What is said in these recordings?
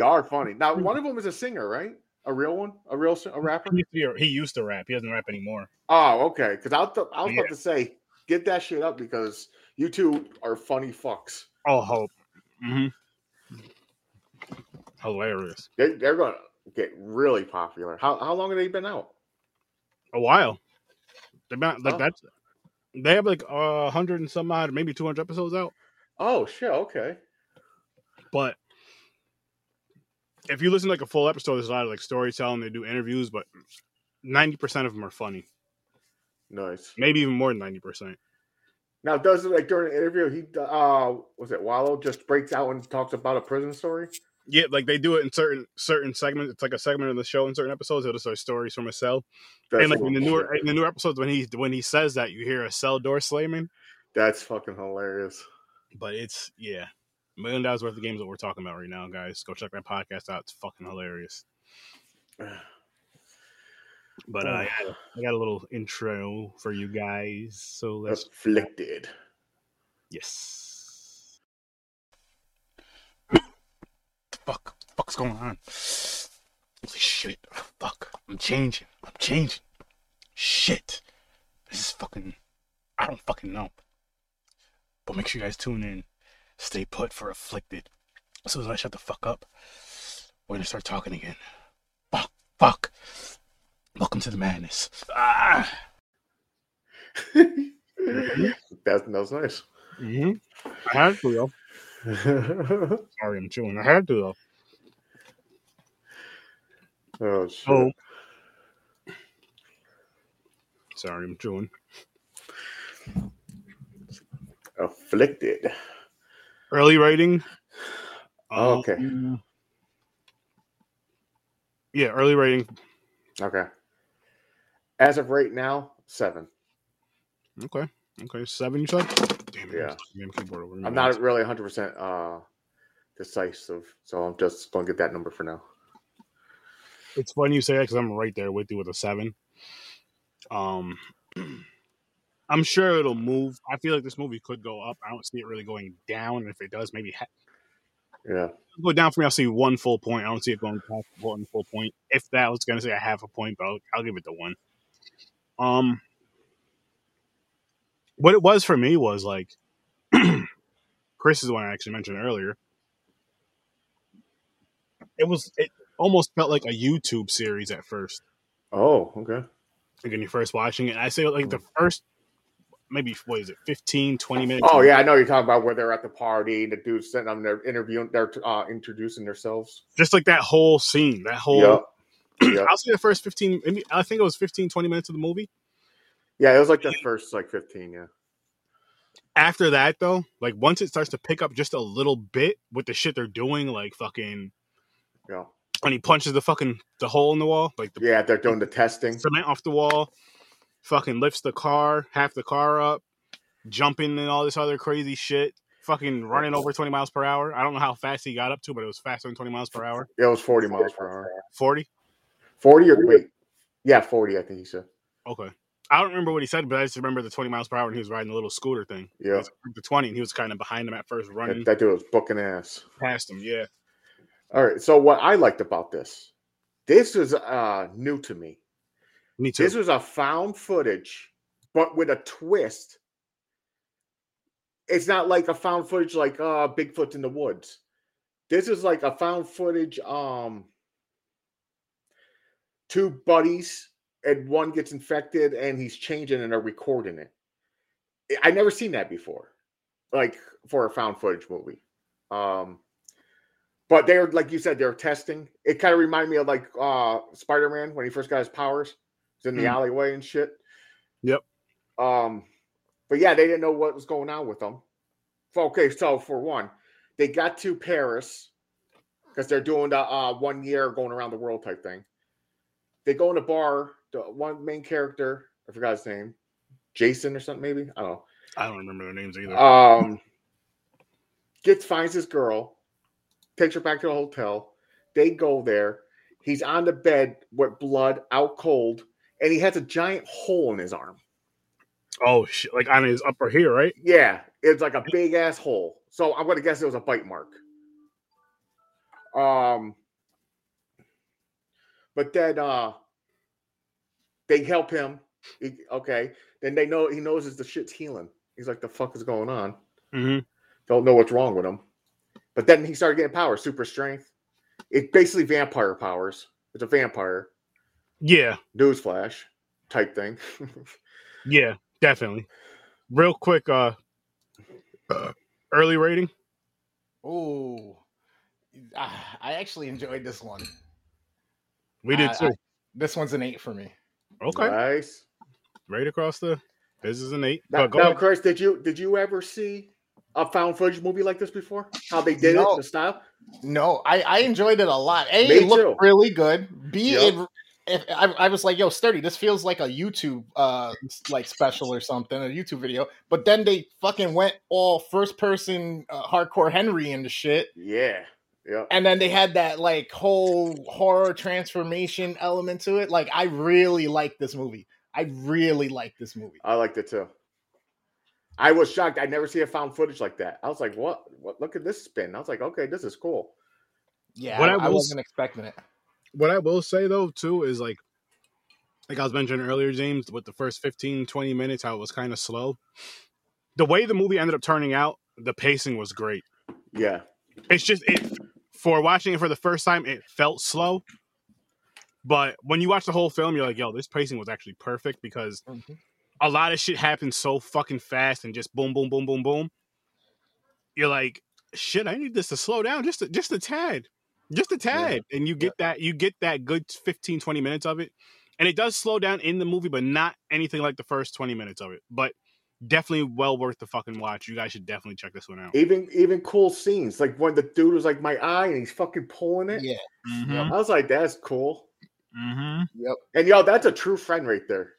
They are funny. Now, one of them is a singer, right? A real one, a real a rapper. He used to, a- he used to rap. He doesn't rap anymore. Oh, okay. Because I was, th- I was Yeah. about to say, get that shit up because you two are funny fucks. Oh, hope. hmm Hilarious. They, they're going to get really popular. How how long have they been out? A while. They've been like Oh. that's. They have like a hundred and some odd, maybe two hundred episodes out. Oh shit. Okay. But if you listen to like a full episode, there's a lot of like storytelling. They do interviews, but ninety percent of them are funny. Nice. Maybe even more than ninety percent. Now, does it like during the interview? He uh, was it Wallow just breaks out and talks about a prison story? Yeah, like they do it in certain certain segments. It's like a segment of the show in certain episodes. It'll start stories from a cell. That's and like in the newer in the newer episodes, when he when he says that, you hear a cell door slamming. That's fucking hilarious. But it's yeah, million dollars worth of games that we're talking about right now, guys. Go check that podcast out. It's fucking hilarious. But uh, I, got, I got a little intro for you guys. So let's Afflicted. yes. fuck, fuck's going on? Holy shit! Fuck, I'm changing. I'm changing. Shit, this is fucking. I don't fucking know. But make sure you guys tune in. Stay put for afflicted. As soon as I shut the fuck up, we're gonna start talking again. Fuck, fuck. Welcome to the madness. Ah. That's that was nice. Mm-hmm. I had to though. Sorry, I'm chewing. I had to though. oh shit. Oh. Sorry, I'm chewing. Afflicted. Early writing. Oh, okay. Um, Yeah, early rating. Okay. As of right now, seven. Okay. Okay. Seven, you said? Damn it. Yeah. Damn keyboard over. I'm not really 100 percent uh decisive, so I'm just gonna get that number for now. It's funny you say that because I'm right there with you with a seven. Um, I'm sure it'll move. I feel like this movie could go up. I don't see it really going down. And If it does, maybe ha- Yeah. go down for me. I'll see one full point. I don't see it going past one full point. If that I was going to say a half a point, but I'll, I'll give it the one. Um, what it was for me was like, Chris is the one I actually mentioned earlier. It was it almost felt like a YouTube series at first. Oh, okay. Like when you're first watching it, I say like the first maybe what is it, 15, 20 minutes. Oh yeah, I know you're talking about where they're at the party and the dude's sitting on their interviewing, they're uh, introducing themselves. just like that whole scene, that whole. Yep. Yep. I'll say the first 15, maybe I think it was 15, 20 minutes of the movie. Yeah, it was like the first like 15. Yeah. after that though, like once it starts to pick up just a little bit with the shit they're doing, like fucking Yeah. when he punches the fucking the hole in the wall, like the Yeah, they're doing the testing. cement off the wall, fucking lifts the car, half the car up, jumping and all this other crazy shit, fucking running over twenty miles per hour. I don't know how fast he got up to, but it was faster than twenty miles per hour. Yeah, it was 40 miles per hour. Forty. 40 or wait. Yeah, 40, I think he said. Okay. I don't remember what he said, but I just remember the twenty miles per hour and he was riding the little scooter thing. Yeah. was the twenty, and he was kind of behind him at first, running That, that dude was booking ass. past him. Yeah. All right. So what I liked about this, this was uh new to me. Me too. This was a found footage, but with a twist. It's not like a found footage like uh Bigfoot in the woods. This is like a found footage. Um, two buddies and one gets infected and he's changing and they're recording it. I- never seen that before, like for a found footage movie. Um, but they're like you said, they're testing. It kind of reminded me of like uh Spider-Man when he first got his powers. He's in the Hmm. alleyway and shit. Yep. Um, but yeah, they didn't know what was going on with them. Okay, so for one, they got to Paris because they're doing the uh, one year going around the world type thing. They go in a bar. The one main character, I forgot his name, Jason or something, maybe I don't know. I don't remember their names either. Um, gets finds his girl, takes her back to the hotel. They go there. He's on the bed with blood, out cold, and he has a giant hole in his arm. oh shit! Like on his upper here, right? Yeah, it's like a big ass hole. So I'm gonna guess it was a bite mark. Um, but then uh, they help him. He- okay, then they know he knows the shit's healing. He's like, the fuck is going on? Mm-hmm. Don't know what's wrong with him. But then he started getting power, super strength. It's basically vampire powers. It's a vampire Yeah, newsflash type thing. yeah, definitely. Real quick, uh, early rating. Oh, I actually enjoyed this one. We did I- too. I- this one's an eight for me. okay, Nice. right across the. This is an eight. Now, now, ahead. Chris, did you did you ever see a found footage movie like this before? How they did No. it, the style? No, I, I enjoyed it a lot. A, Me it looked too. really good. B, Yep. it, if I, I was like, yo, sturdy, this feels like a YouTube uh like special or something, a YouTube video. But then they fucking went all first person uh, hardcore Henry into shit. Yeah. Yeah. And then they had that like whole horror transformation element to it. Like I really like this movie. I really like this movie. I liked it too. I was shocked. I never see a found footage like that. I was like, what? What look at this spin. I was like, okay, this is cool. Yeah, What I, I I wasn't expecting it. What I will say though too is like like I was mentioning earlier, James, with the first 15, 20 minutes, how it was kind of slow. The way the movie ended up turning out, the pacing was great. Yeah. It's just it for watching it for the first time, it felt slow. But when you watch the whole film, you're like, yo, this pacing was actually perfect because Mhm. a lot of shit happens so fucking fast and just boom, boom, boom, boom, boom. You're like, shit, I need this to slow down just a, just a tad. Just a tad. And you get that you get that good 15, 20 minutes of it. And it does slow down in the movie, but not anything like the first 20 minutes of it. But definitely well worth the fucking watch. You guys should definitely check this one out. Even even cool scenes. Like when the dude was like my eye and he's fucking pulling it. Yeah. Mm-hmm. I was like, that's cool. Mm-hmm. Yep. And yo, that's a true friend right there.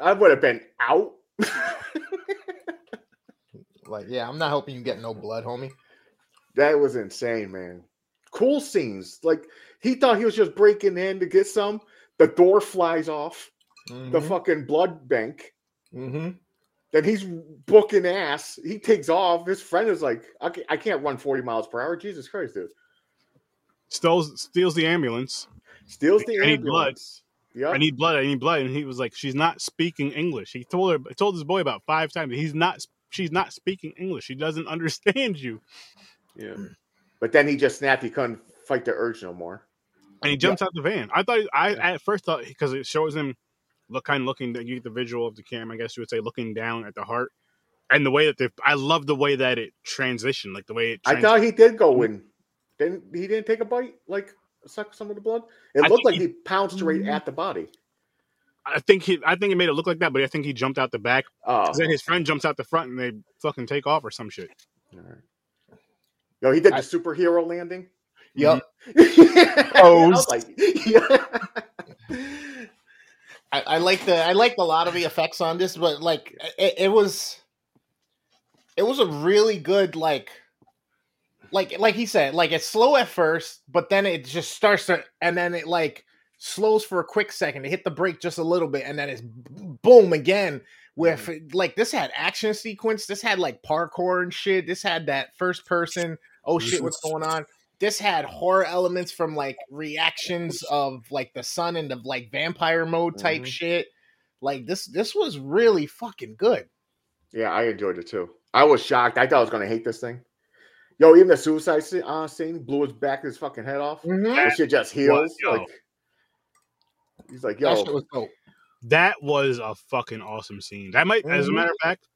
I would have been out. Like, yeah, I'm not helping you get no blood, homie. that was insane, man. Cool scenes. Like he thought he was just breaking in to get some. The door flies off the Mhm, fucking blood bank. mhm. Then he's booking ass. He takes off. His friend is like, I can't, I can't run 40 miles per hour. Jesus Christ, dude. Steals steals the ambulance. Steals the I need blood. ambulance. Yeah. I need blood. I need blood. And he was like, "She's not speaking English." He told her, told his boy about five times. He's not. She's not speaking English. She doesn't understand you. yeah. But then he just snapped. He couldn't fight the urge no more. And he jumps out the van. I thought. I at first thought because it shows him look kind of looking. That you get the visual of the cam. I guess you would say looking down at the heart. And the way that they, I love the way that it transitioned, like the way it. I thought he did go mm-hmm. in. Didn't he didn't take a bite? Like suck some of the blood? It I looked like he- he, pounced right mm-hmm. at the body. I think he. I think it made it look like that, but I think he jumped out the back. Oh. 'Cause Then his friend jumps out the front, and they fucking take off or some shit. All right. Yo, he did the I- superhero landing. Yep. I like, yeah. I, I like the I liked a lot of the effects on this, but like it, it was it was a really good like like like he said, like it's slow at first, but then it just starts to and then it like slows for a quick second It hit the brake just a little bit, and then it's boom again. With mm-hmm. like this had action sequence, this had like parkour and shit. This had that first person. Oh shit, what's going on? This had horror elements from like reactions of like the sun and the like vampire mode type Mhm. shit. Like this, this was really fucking good. yeah, I enjoyed it too. I was shocked. I thought I was gonna hate this thing. Yo, even the suicide scene, uh, scene blew his back his fucking head off. Mm-hmm. That shit just heals. yo. Like he's like, That yo, shit was dope. That was a fucking awesome scene. That might, as a Mhm. matter of fact,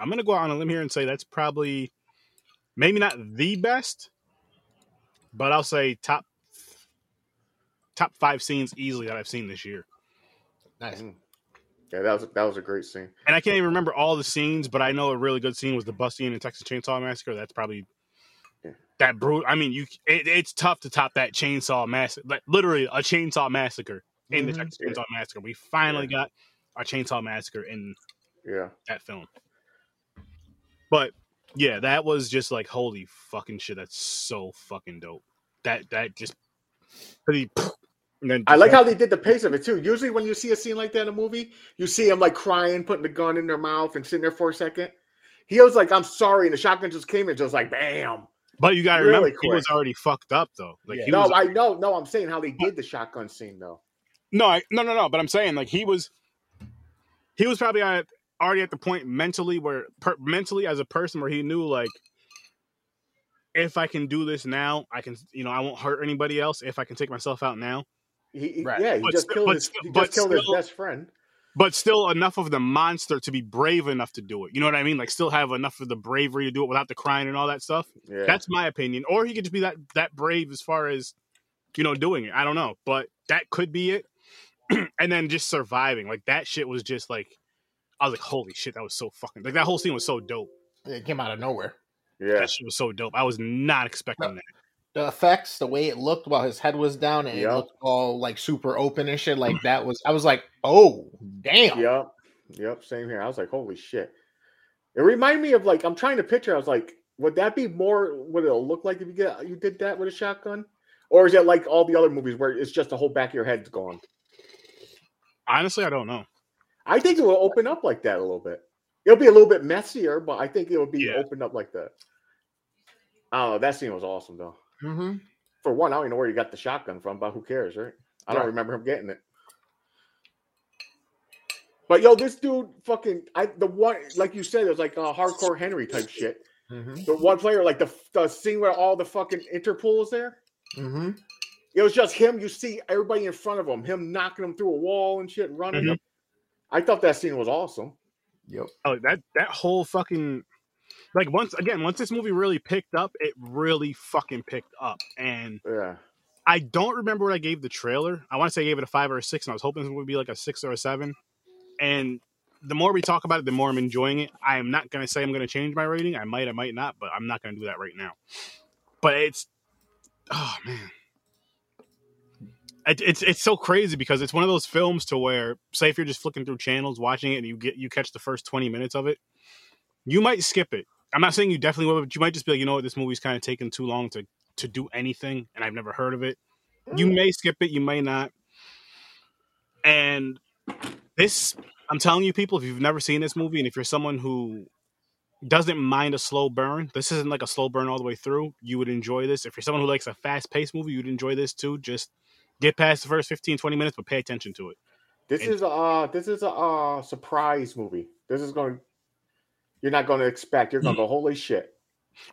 I'm gonna go out on a limb here and say that's probably maybe not the best, but I'll say top top five scenes easily that I've seen this year. Nice. Mhm. yeah, that was that was a great scene. And I can't even remember all the scenes, but I know a really good scene was the Busty and Texas Chainsaw Massacre. That's probably Yeah. that brute. I mean, you it, it's tough to top that chainsaw massacre. Like, literally a chainsaw massacre in the Mhm. Texas Yeah. Chainsaw Massacre. We finally got a chainsaw massacre in Yeah. that film. But yeah, that was just like holy fucking shit. That's so fucking dope. That that just pretty. And then I like how they did the pace of it too. Usually, when you see a scene like that in a movie, you see him like crying, putting the gun in their mouth, and sitting there for a second. He was like, "I'm sorry," and the shotgun just came and just like, bam. But you got to Really remember, he was already fucked up though. Like Yeah. he No, was. I know. No, I'm saying how they did the shotgun scene though. no, I, no, no, no. But I'm saying like he was. He was probably at, already at the point mentally where per, mentally as a person where he knew like. If I can do this now, I can. You know, I won't hurt anybody else. If I can take myself out now, He, he- Right. yeah, he But just still- killed but his, he but just killed his best friend. but still enough of the monster to be brave enough to do it. You know what I mean? Like still have enough of the bravery to do it without the crying and all that stuff. Yeah, That's my opinion. Or he could just be that that brave as far as you know doing it. I don't know, but that could be it. and then just surviving, like that shit was just like I was like, holy shit, that was so fucking like that whole scene was so dope. It came out of nowhere. yeah. That shit was so dope. I was not expecting that. The effects, the way it looked while his head was down and it looked all like super open and shit, like that was. I was like, oh damn. Yep. Yep. Same here. I was like, holy shit. It reminded me of like I'm trying to picture. I was like, would that be more what it'll look like if you get you did that with a shotgun? Or is it like all the other movies where it's just the whole back of your head's gone? Honestly, I don't know. I think it will open up like that a little bit. It'll be a little bit messier, but I think it will be Yeah. opened up like that. I don't know. That scene was awesome though. Mm-hmm. For one, I don't even know where you got the shotgun from, but who cares, right? I don't Right. remember him getting it. But yo, this dude fucking I the one like you said, it was like a hardcore Henry type shit. Mm-hmm. The one player, like the the scene where all the fucking Interpol is there. Mm-hmm. It was just him. You see everybody in front of him, him knocking them through a wall and shit, running. Mhm. I thought that scene was awesome. Yep. Oh, that that whole fucking like once again, once this movie really picked up, it really fucking picked up. And Yeah. I don't remember what I gave the trailer. I want to say I gave it a five or a six, and I was hoping it would be like a six or a seven. And the more we talk about it, the more I'm enjoying it. I am not going to say I'm going to change my rating. I might, I might not, but I'm not going to do that right now. But it's, oh man, it, it's it's so crazy because it's one of those films to where, say, if you're just flicking through channels watching it and you get you catch the first 20 minutes of it, you might skip it. I'm not saying you definitely will, but you might just be like, you know what, this movie's kind of taking too long to to do anything, and I've never heard of it. You mm. may skip it, you may not. And this, I'm telling you, people, if you've never seen this movie, and if you're someone who doesn't mind a slow burn, this isn't like a slow burn all the way through. You would enjoy this. If you're someone who likes a fast paced movie, you'd enjoy this too. Just get past the first 15, 20 minutes, but pay attention to it. This And- is a uh, this is a uh, surprise movie. This is going. You're not going to expect. You're going to go, holy shit.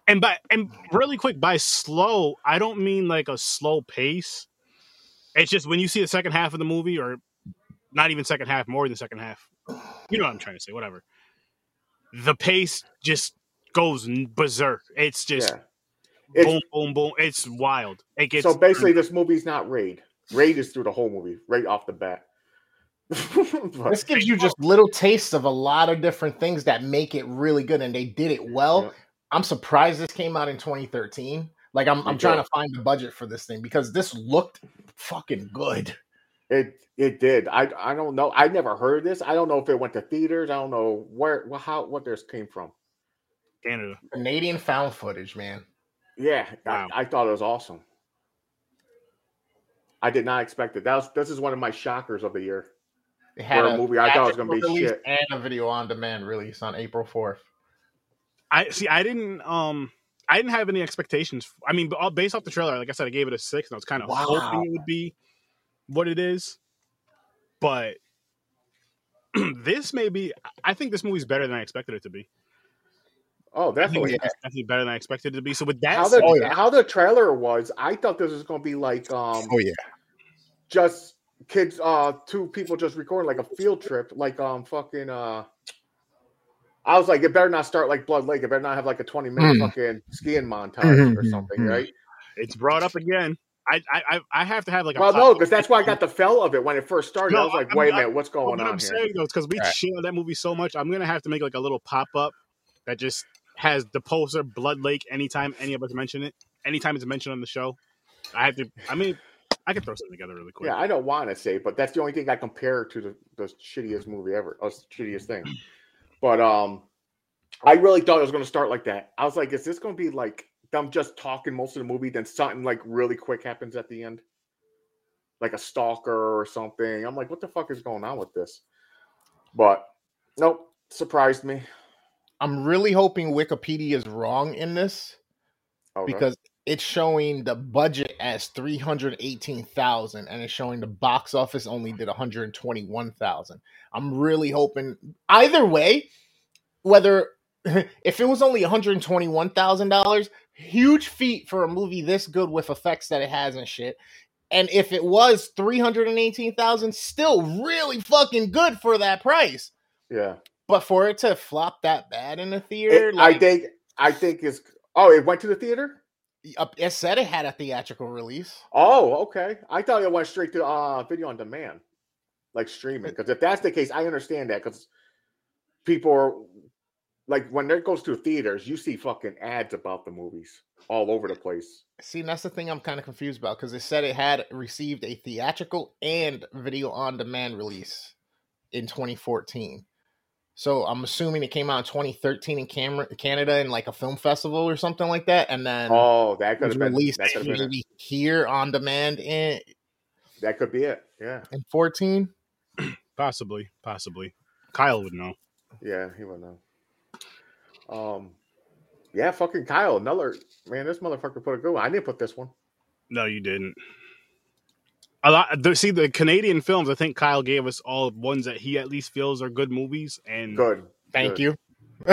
And by and really quick, by slow, I don't mean like a slow pace. It's just when you see the second half of the movie, or not even second half, more than second half. You know what I'm trying to say. Whatever. The pace just goes berserk. It's just yeah. It's, boom, boom, boom. It's wild. It gets so basically, this movie's not Raid. Raid is through the whole movie, right off the bat. But- This gives you just little tastes of a lot of different things that make it really good, and they did it well. Yeah. I'm surprised this came out in 2013. Like I'm, I'm trying to find the budget for this thing because this looked fucking good. It it did. I I don't know. I never heard of this. I don't know if it went to theaters. I don't know where well, how what this came from. Canada. Canadian found footage, man. Yeah, Wow. I, I thought it was awesome. I did not expect it. That was this is one of my shockers of the year. It had For a movie I thought it was gonna be shit. and a video on demand release on April 4th. I see. I didn't. Um. I didn't have any expectations. I mean, all- based off the trailer, like I said, I gave it a six, and I was kind of Wow. hoping it would be what it is. But this may be. I think this movie's better than I expected it to be. Oh, definitely. it's definitely better than I expected it to be. So with that, How the Oh, yeah. how the trailer was, I thought this was gonna be like um Oh, yeah. just kids uh two people just recording like a field trip, like um fucking uh I was like, it better not start like Blood Lake. It better not have like a 20 minute Mm. fucking skiing montage Mhm, or something, mhm. right? it's brought up again. I I I- I have to have like a Well, no, because that's why I got the fell of it when it first started. I was like, I'm- wait a minute, what's going what on I'm here? saying though because we Right. shit that movie so much, I'm gonna have to make like a little pop up that just has the poster Blood Lake anytime any of us mention it. Anytime it's mentioned on the show, I have to. I mean, I can throw something together really quick. Yeah, I don't want to say, but that's the only thing I compare to the, the shittiest movie ever, or shittiest thing. But um, I really thought it was going to start like that. I was like, is this going to be like them just talking most of the movie, then something like really quick happens at the end, like a stalker or something? I'm like, what the fuck is going on with this? But nope, surprised me. I'm really hoping Wikipedia is wrong in this Okay. because it's showing the budget as 318,000 and it's showing the box office only did 121,000. I'm really hoping either way whether if it was only $121,000, huge feat for a movie this good with effects that it has and shit. And if it was 318,000, still really fucking good for that price. yeah, But for it to flop that bad in the It- theater, I think I think it's. Oh, it went to the theater. uh, it said it had a theatrical release. Oh, okay. I thought it went straight to uh video on demand, like streaming. Because if that's the case, I understand that because people are like when it goes to theaters, you see fucking ads about the movies all over the place. See, and that's the thing I'm kind of confused about because it said it had received a theatrical and video on demand release in 2014. So I'm assuming it came out in 2013 in Cam- Canada in like a film festival or something like that, and then Oh, that could was have been released that could have been it. maybe here on demand in that could be it. Yeah, in 14. Possibly, possibly. Kyle would know. yeah, he would know. Um, yeah, fucking Kyle, another man. This motherfucker put a good one. I didn't put this one. No, you didn't. A lot. the- See, the Canadian films. I think Kyle gave us all ones that he at least feels are good movies, and Good. Thank Good. you.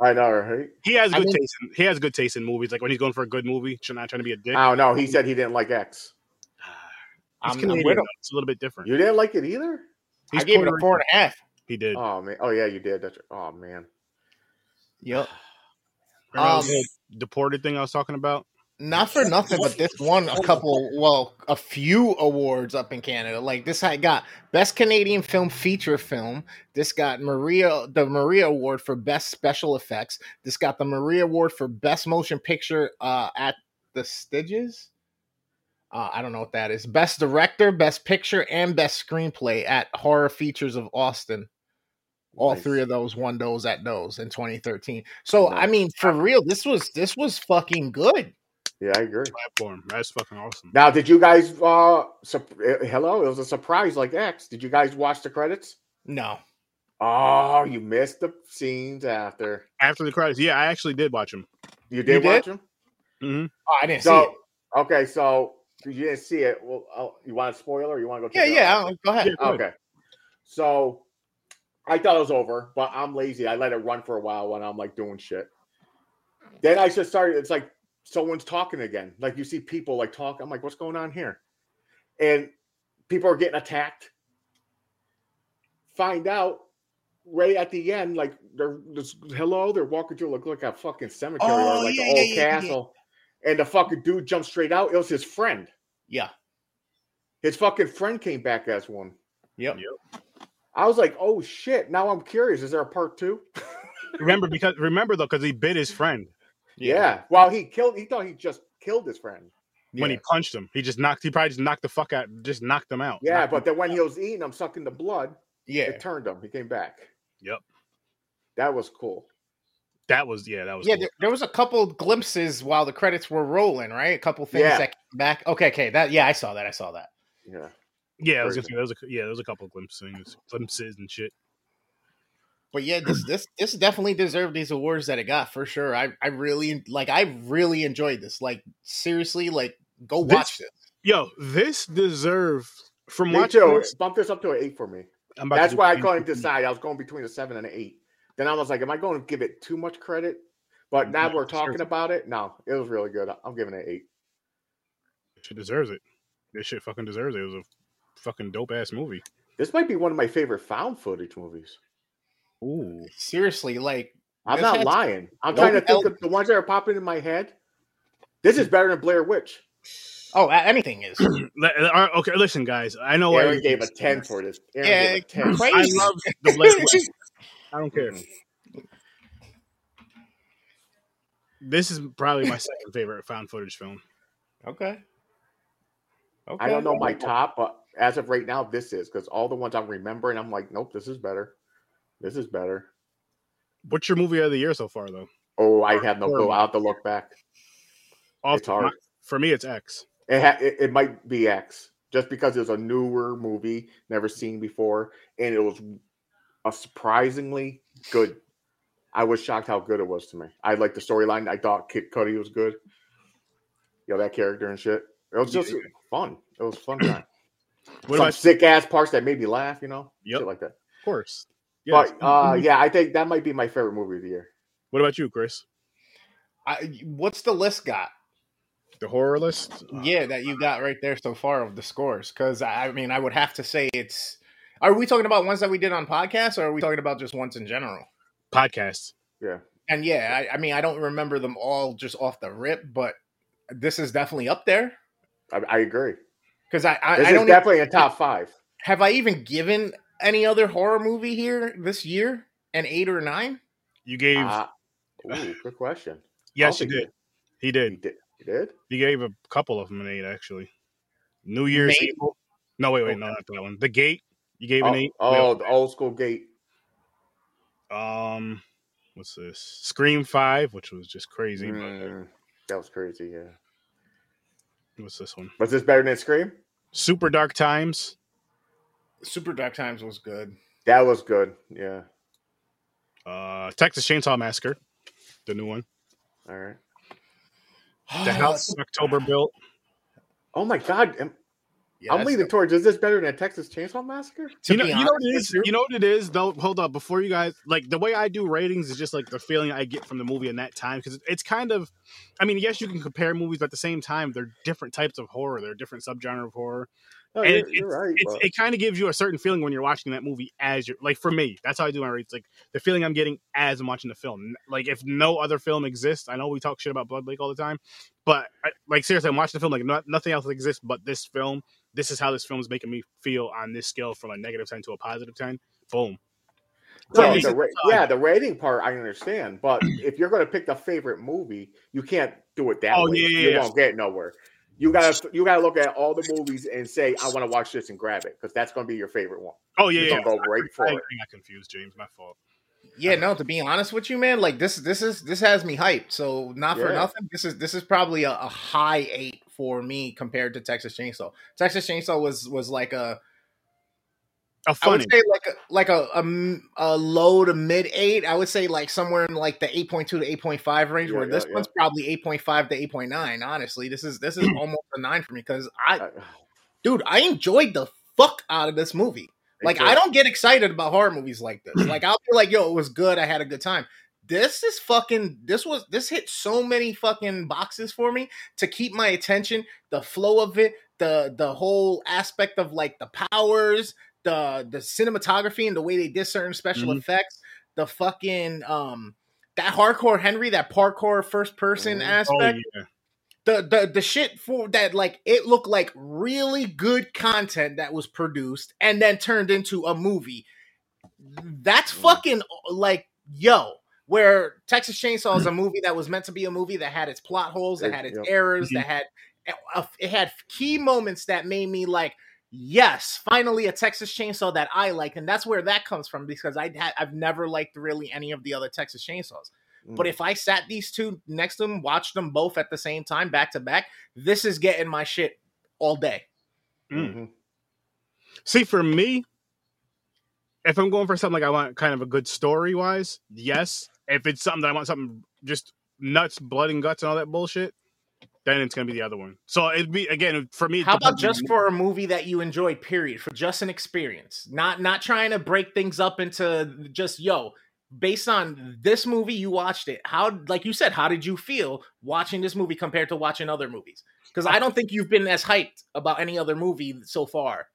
I know, right? he has I good mean- taste. In, he has good taste in movies. Like when he's going for a good movie, should not trying to be a dick. I don't know. He said he didn't like X. He's I'm- I'm Canadian. with him. It's a little bit different. You didn't like it either. I He's gave it a four and a half. He did. Oh man. Oh yeah, you did. That's oh man. Yep. Um, the deported thing I was talking about? Not for nothing, but this won a couple, well, a few awards up in Canada. Like this, I got best Canadian film feature film. This got Maria the Maria Award for best special effects. This got the Maria Award for best motion picture uh, at the Stitches. Uh, I don't know what that is. Best director, best picture, and best screenplay at Horror Features of Austin. All Nice. three of those won those at those in 2013. So I mean, for real, this was this was fucking good. Yeah, I agree. Platform. That's fucking awesome. Now, did you guys? uh sup- uh, Hello, it was a surprise like X. Did you guys watch the credits? No. Oh, you missed the scenes after. After the credits, yeah, I actually did watch them. You did did? watch them. Mm-hmm. Oh, I didn't see it. Okay, so you didn't see it. Well, I'll, you want a spoiler? Or you want to go? Yeah, it yeah. out? I'll- Go ahead. Yeah, go ahead. Okay. So I thought it was over, but I'm lazy. I let it run for a while when I'm like doing shit. Then I just started, it's like someone's talking again. Like you see people like talk. I'm like, what's going on here? And people are getting attacked. Find out right at the end, like they're just hello, they're walking through look like a fucking cemetery Oh, or like yeah, an old yeah, yeah, yeah. castle. And the fucking dude jumped straight out. It was his friend. Yeah. His fucking friend came back as one. Yep. I was like, oh shit. Now I'm curious. Is there a part two? Remember because remember though because he bit his friend Yeah. Well, he killed, he thought he just killed his friend. when he punched him. He just knocked. He probably just knocked the fuck out. Just knocked him out. Yeah. Knocked But then when he was eating him, sucking the blood, Yeah. it turned him. He came back. Yep. That was cool. that was yeah. That was Yeah, cool. there, there was a couple glimpses while the credits were rolling, right? A couple things Yeah. that came back. Okay, okay. That yeah, I saw that. I saw that. Yeah. yeah. I was gonna say there was a yeah. There was a couple glimpses, glimpses and shit. But yeah, this this this definitely deserved these awards that it got for sure. I I really like I really enjoyed this. Like seriously, like go watch this. Yo, this deserved from Me watching. too. this- Bump this up to an eight for me. I'm about That's do- why I couldn't decide. I was going between a seven and an eight. Then I was like, am I going to give it too much credit? But now No, we're talking it. about it. No, it was really good. I'm giving it an eight. Shit deserves it. This shit fucking deserves it. It was a fucking dope ass movie. This might be one of my favorite found footage movies. Ooh. Seriously, like I'm not lying. I'm no trying to think element. of the ones that are popping in my head. This is better than Blair Witch. oh, anything is. Uh, Okay, listen, guys. I know Aaron why gave a 10 for this. Aaron Yeah, gave a 10. crazy. I love the Blair Witch. I don't care. This is probably my second favorite found footage film. okay. Okay. I don't know my top, but as of right now, this is because all the ones I'm remembering, I'm like, nope, this is better. This is better. What's your movie of the year so far, though? Oh, I have no clue. I'll have to look back. Off It's hard. for me, it's X. It, ha- it, it might be X just because it was a newer movie, never seen before, and it was a surprisingly good. I was shocked how good it was to me. I liked the storyline. I thought Kid Cudi was good. you know, that character and shit. It was just Yeah. fun. It was fun time. What Some sick ass parts that made me laugh, you know, Yep. shit like that. of course? Yes. But uh, yeah, I think that might be my favorite movie of the year. what about you, Chris? I, what's the list got? The horror list? Yeah, that you got right there so far of the scores. Because I I mean, I would have to say it's. Are we talking about ones that we did on podcasts, or are we talking about just ones in general? podcasts. Yeah, And yeah, I, I mean, I don't remember them all just off the rip, but this is definitely up there. I, I agree. Because I, I, This I is don't even- definitely in top five. have I even given any other horror movie here this year an eight or nine? You gave Uh, ooh, good question. yes, I you don't did. He did. did. You did? He gave a couple of them an eight actually. New Year's Maybe. Evil. No, wait, wait, no, not that one. The Gate. You gave Oh, an eight. oh, the old school gate. Um, what's this? Scream Five, which was just crazy. but Mm, that was crazy. Yeah. what's this one? Was this better than Scream? Super Dark Times. Super Dark Times was good. That was good. Yeah. Uh, Texas Chainsaw Massacre, the new one. All right. The House October Built. Oh my God. am- Yeah, I'm that's- leaning towards. Is this better than a Texas Chainsaw Massacre? to You know, you know what honest it with is. you- You know what it is, though. Hold up, before you guys like the way I do ratings is just like the feeling I get from the movie in that time because it's kind of. I mean, yes, you can compare movies, but at the same time, they're different types of horror. They're different subgenre of horror. No, And you're, you're right. it's, it kind of gives you a certain feeling when you're watching that movie as you're like for me that's how i do my rates like the feeling i'm getting as i'm watching the film like if no other film exists i know we talk shit about blood lake all the time but I, like seriously i'm watching the film like not, nothing else exists but this film this is how this film is making me feel on this scale from a negative 10 to a positive 10 boom Well, Yeah, the ra- yeah, the rating part I understand, but if you're going to pick the favorite movie, you can't do it that Oh, way. yeah, yeah, you yeah. won't get nowhere. You gotta you gotta look at all the movies and say I want to watch this and grab it because that's going to be your favorite one. oh yeah, You yeah. don't go right for I, I it. got confused james my fault Yeah, no. To be honest with you, man, like this, this is this has me hyped. So not for nothing, this is this is probably a, a high eight for me compared to Texas Chainsaw. Texas Chainsaw was was like a a I funny would say like a like a, a a low to mid eight. I would say like somewhere in like the eight point two to eight point five range. Yeah, where yeah, this yeah. one's probably eight point five to eight point nine. Honestly, this is this is almost a nine for me because I, I- dude, I enjoyed the fuck out of this movie. Like I don't get excited about horror movies like this. Like I'll be like, yo, it was good. I had a good time. This is fucking this was this hit so many fucking boxes for me to keep my attention, the flow of it, the the whole aspect of like the powers, the the cinematography and the way they did certain special Mhm. effects, the fucking um that hardcore Henry, that parkour first person Mhm. oh aspect yeah the the the shit for that like it looked like really good content that was produced and then turned into a movie. That's Mm. fucking like yo. Where Texas Chainsaw is a movie that was meant to be a movie that had its plot holes, that had its yep. errors, Mhm. that had uh, it had key moments that made me like, yes, finally a Texas Chainsaw that I like, and that's where that comes from because I ha- I've never liked really any of the other Texas Chainsaws. Mm. But if I sat these two next to them, watched them both at the same time, back to back, this is getting my shit all day. Mm. Mhm. See, for me, if I'm going for something like I want kind of a good story wise, yes. If it's something that I want something just nuts, blood and guts and all that bullshit, then it's gonna be the other one. So it'd be again for me. How about on just for a movie that you enjoyed? Period. For just an experience, not not trying to break things up into just yo. Based on this movie, you watched it. How, like you said, how did you feel watching this movie compared to watching other movies? Because I don't think you've been as hyped about any other movie so far.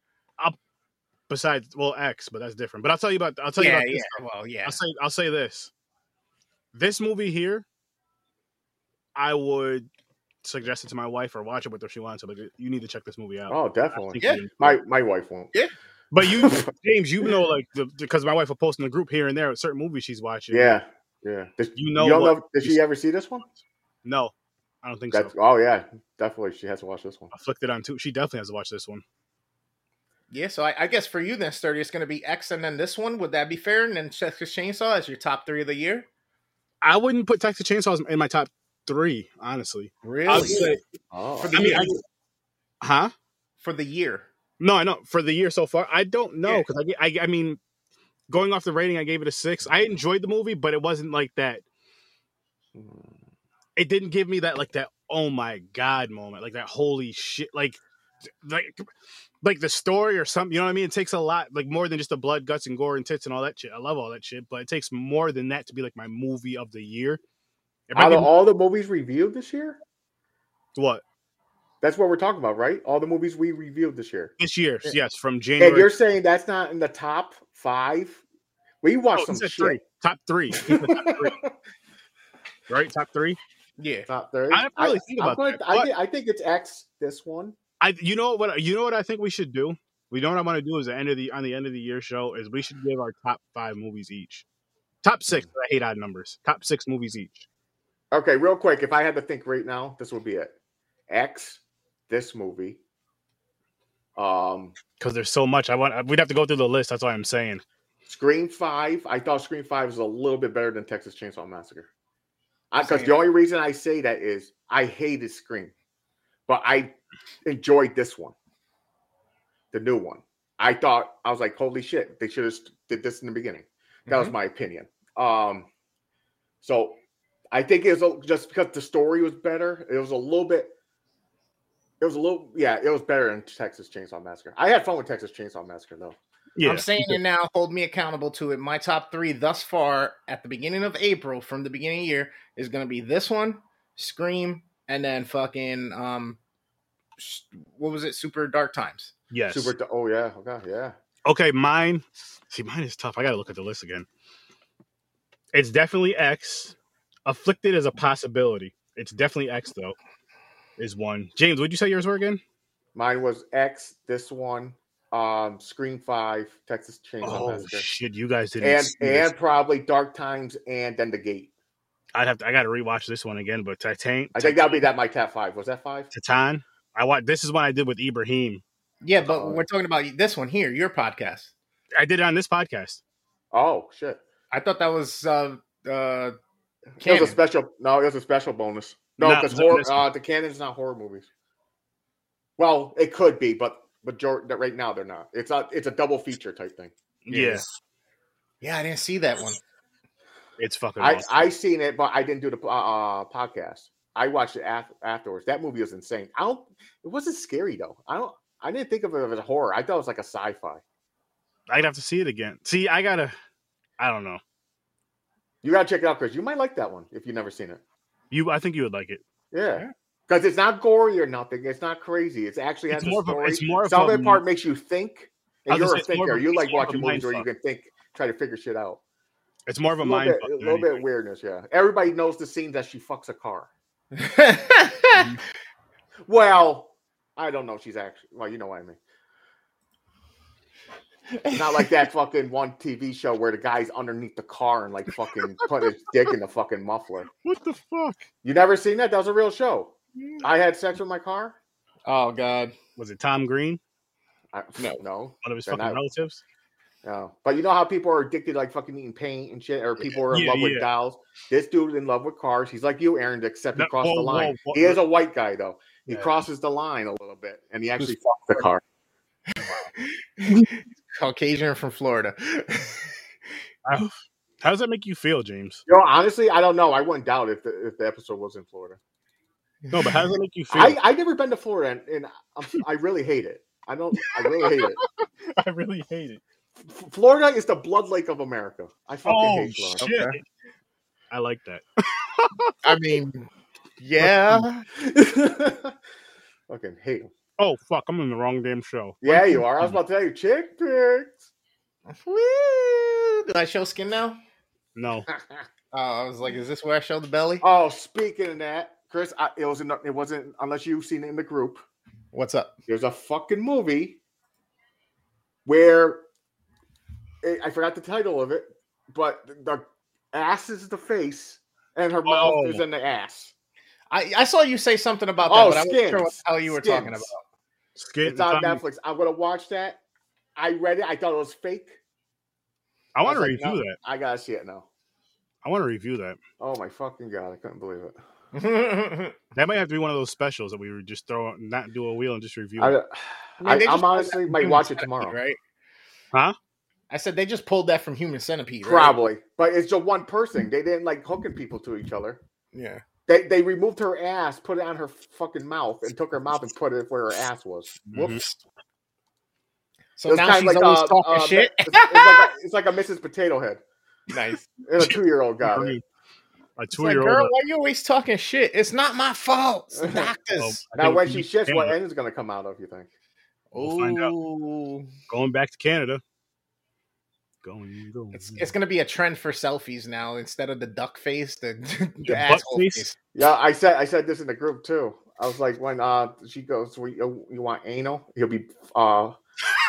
besides well X, but that's different. But I'll tell you about I'll tell you about yeah. this. Well, yeah. I'll say I'll say this. This movie here, I would suggest it to my wife or watch it with her if she wants to. But you need to check this movie out. Oh, definitely. Yeah. My my wife won't. Yeah. But you, James, you know, like the because my wife will post in the group here and there certain movies she's watching. Yeah, yeah. Does- You know you don't what- know? Did she ever see this one? No, I don't think That's so. oh yeah, definitely. She has to watch this one. I flicked it on too. She definitely has to watch this one. Yeah, so I, I guess for you then, Sturdy, it's going to be X and then this one. Would that be fair? And then Texas Chainsaw as your top three of the year? I wouldn't put Texas Chainsaws in my top three, honestly. Really? I would say, Oh, For the I mean, year. I- huh? for the year. No, I know for the year so far. I don't know Yeah. because I, I, I mean, going off the rating, I gave it a six. I enjoyed the movie, but it wasn't like that. It didn't give me that like that oh my god moment, like that holy shit, like like like the story or something. You know what I mean? It takes a lot, like more than just the blood, guts, and gore and tits and all that shit. I love all that shit, but it takes more than that to be like my movie of the year. If I Out of can- all the movies reviewed this year, what that's what we're talking about, right? All the movies we reviewed this year. this year? Yeah. Yes, from And January. you're saying that's not in the top five? We watched Oh, some shit. three. Top three. Top three, right? Top three. yeah. top three. I have to really think I'm about gonna- that, I, but- I think it's X. This one. I you know what you know what I think we should do. We know what I want to do is the end of the on the end of the year show is we should give our top five movies each. Top six. Mm. I hate odd numbers. Top six movies each. Okay, real quick. If I had to think right now, this would be it. X. This movie. Um, Because there's so much. I want. We'd have to go through the list. That's why I'm saying. Scream Five. I thought Scream Five was a little bit better than Texas Chainsaw Massacre. Because the only reason I say that is I hated Scream, but I enjoyed this one, the new one. I thought I was like, holy shit, they should have did this in the beginning. That was Mhm. my opinion. Um, so I think it was just because the story was better. It was a little bit. It was a little, yeah, it was better than Texas Chainsaw Massacre. I had fun with Texas Chainsaw Massacre though. Yeah. I'm saying it now. Hold me accountable to it. My top three thus far at the beginning of April, from the beginning of the year, is going to be this one, Scream, and then fucking um, what was it? Super Dark Times. yes. Super. Oh yeah. Okay. Yeah. Okay, mine. See, mine is tough. I got to look at the list again. It's definitely X. Afflicted is a possibility. It's definitely X though. Is one. James, what'd you say yours were again? Mine was X. This one, um, Scream Five, Texas Chainsaw Oh Massacre, shit, you guys didn't. and see this. and probably Dark Times, and then The Gate. I'd have to. I got to rewatch this one again. But Titan. I think that'll be that my top five. Was that five? Titan. I want. This is what I did with Ibrahim. Yeah, but Oh. we're talking about this one here, your podcast. I did it on this podcast. Oh shit! I thought that was uh uh It was a special. No, it was a special bonus. No, No, because it's on horror. this. Uh, the canon's not horror movies. Well, it could be, but majority right now they're not. It's a it's a double feature type thing. Yeah, yeah, I didn't see that one. it's fucking. I awesome. I seen it, but I didn't do the uh, podcast. I watched it af- afterwards. That movie was insane. I don't. It wasn't scary though. I don't. I didn't think of it as a horror. I thought it was like a sci-fi. I'd have to see it again. See, I gotta. I don't know. You gotta check it out, Chris. You might like that one if you've never seen it. You, I think you would like it. Yeah. Yeah. Because it's not gory or nothing. It's not crazy. It's actually has It's a more of a- story. it's more Some of the part makes you think, and you're a say it's more thinker. of a- You like more of a watching movies where you can think, try to figure shit out. It's more of a a little mind. bit, fuck a than little bit anything. weirdness. Yeah. Everybody knows the scene that she fucks a car. Well, I don't know. She's actually well. You know what I mean. It's not like that fucking one TV show where the guy's underneath the car and like fucking put his dick in the fucking muffler. What the fuck? You never seen that? That was a real show. I had sex with my car. oh God. Was it Tom Green, I, No. no, one of his They're fucking not- relatives? no. But you know how people are addicted like fucking eating paint and shit, or people are in Yeah, love with dolls. This dude in love with cars. He's like you, Aaron, except he crossed whoa, the line. whoa, he is a white guy though. He Yeah. crosses the line a little bit, and he actually Who's- fucks the car. Caucasian from Florida. How does that make you feel, James? You know, honestly, I don't know. I wouldn't doubt if the if the episode was in Florida. No, but how does that make you feel? I I never been to Florida, and, and I'm, I really hate it. I don't. I really hate it. I really hate it. F- Florida is the blood lake of America. I fucking Oh hate Florida. shit! Okay. I like that. I mean, yeah. fucking hate 'em. Oh fuck! I'm in the wrong damn show. Yeah, you are. I was about to tell you, chick pics. Woo! Did I show skin now? No, Oh, I was like, is this where I show the belly? oh, speaking of that, Chris, I, it was in, the- it wasn't unless you've seen it in the group. What's up? There's a fucking movie where eh, I forgot the title of it, but the ass is the face and her mouth Oh. is in the ass. I, I saw you say something about that, Oh, but I wasn't sure what the hell you were talking about. Skit. It's on Tommy- Netflix. I'm gonna watch that. I read it. I thought it was fake. I want to was like, review no, that. I gotta see it now. I want to review that. Oh my fucking god! I couldn't believe it. That might have to be one of those specials that we would just throw, not do a wheel and just review. I, it. mean, I, they I'm honestly might watch it tomorrow. right? Huh? I said they just pulled that from Human Centipede. Right? Probably, but it's just one person. They didn't like hooking people to each other. Yeah. They they removed her ass, put it on her fucking mouth, and took her mouth and put it where her ass was. Mhm. Whoops. It So now she's like always a, talking uh, shit. It's, it's like a, it's like a Mrs. Potato Head, nice. and a two year old got it. A It's two like, year girl, old. why you always talking shit? It's not my fault. It's the doctors. Now, when she shits, what end is going to come out of? You think? We'll find out. Ooh. Going back to Canada. Going, going. It's it's gonna be a trend for selfies now. Instead of the duck face, the, the, butt asshole face? face. Yeah, I said I said this in the group too. I was like, when uh she goes, "We- you, you want anal? He'll be uh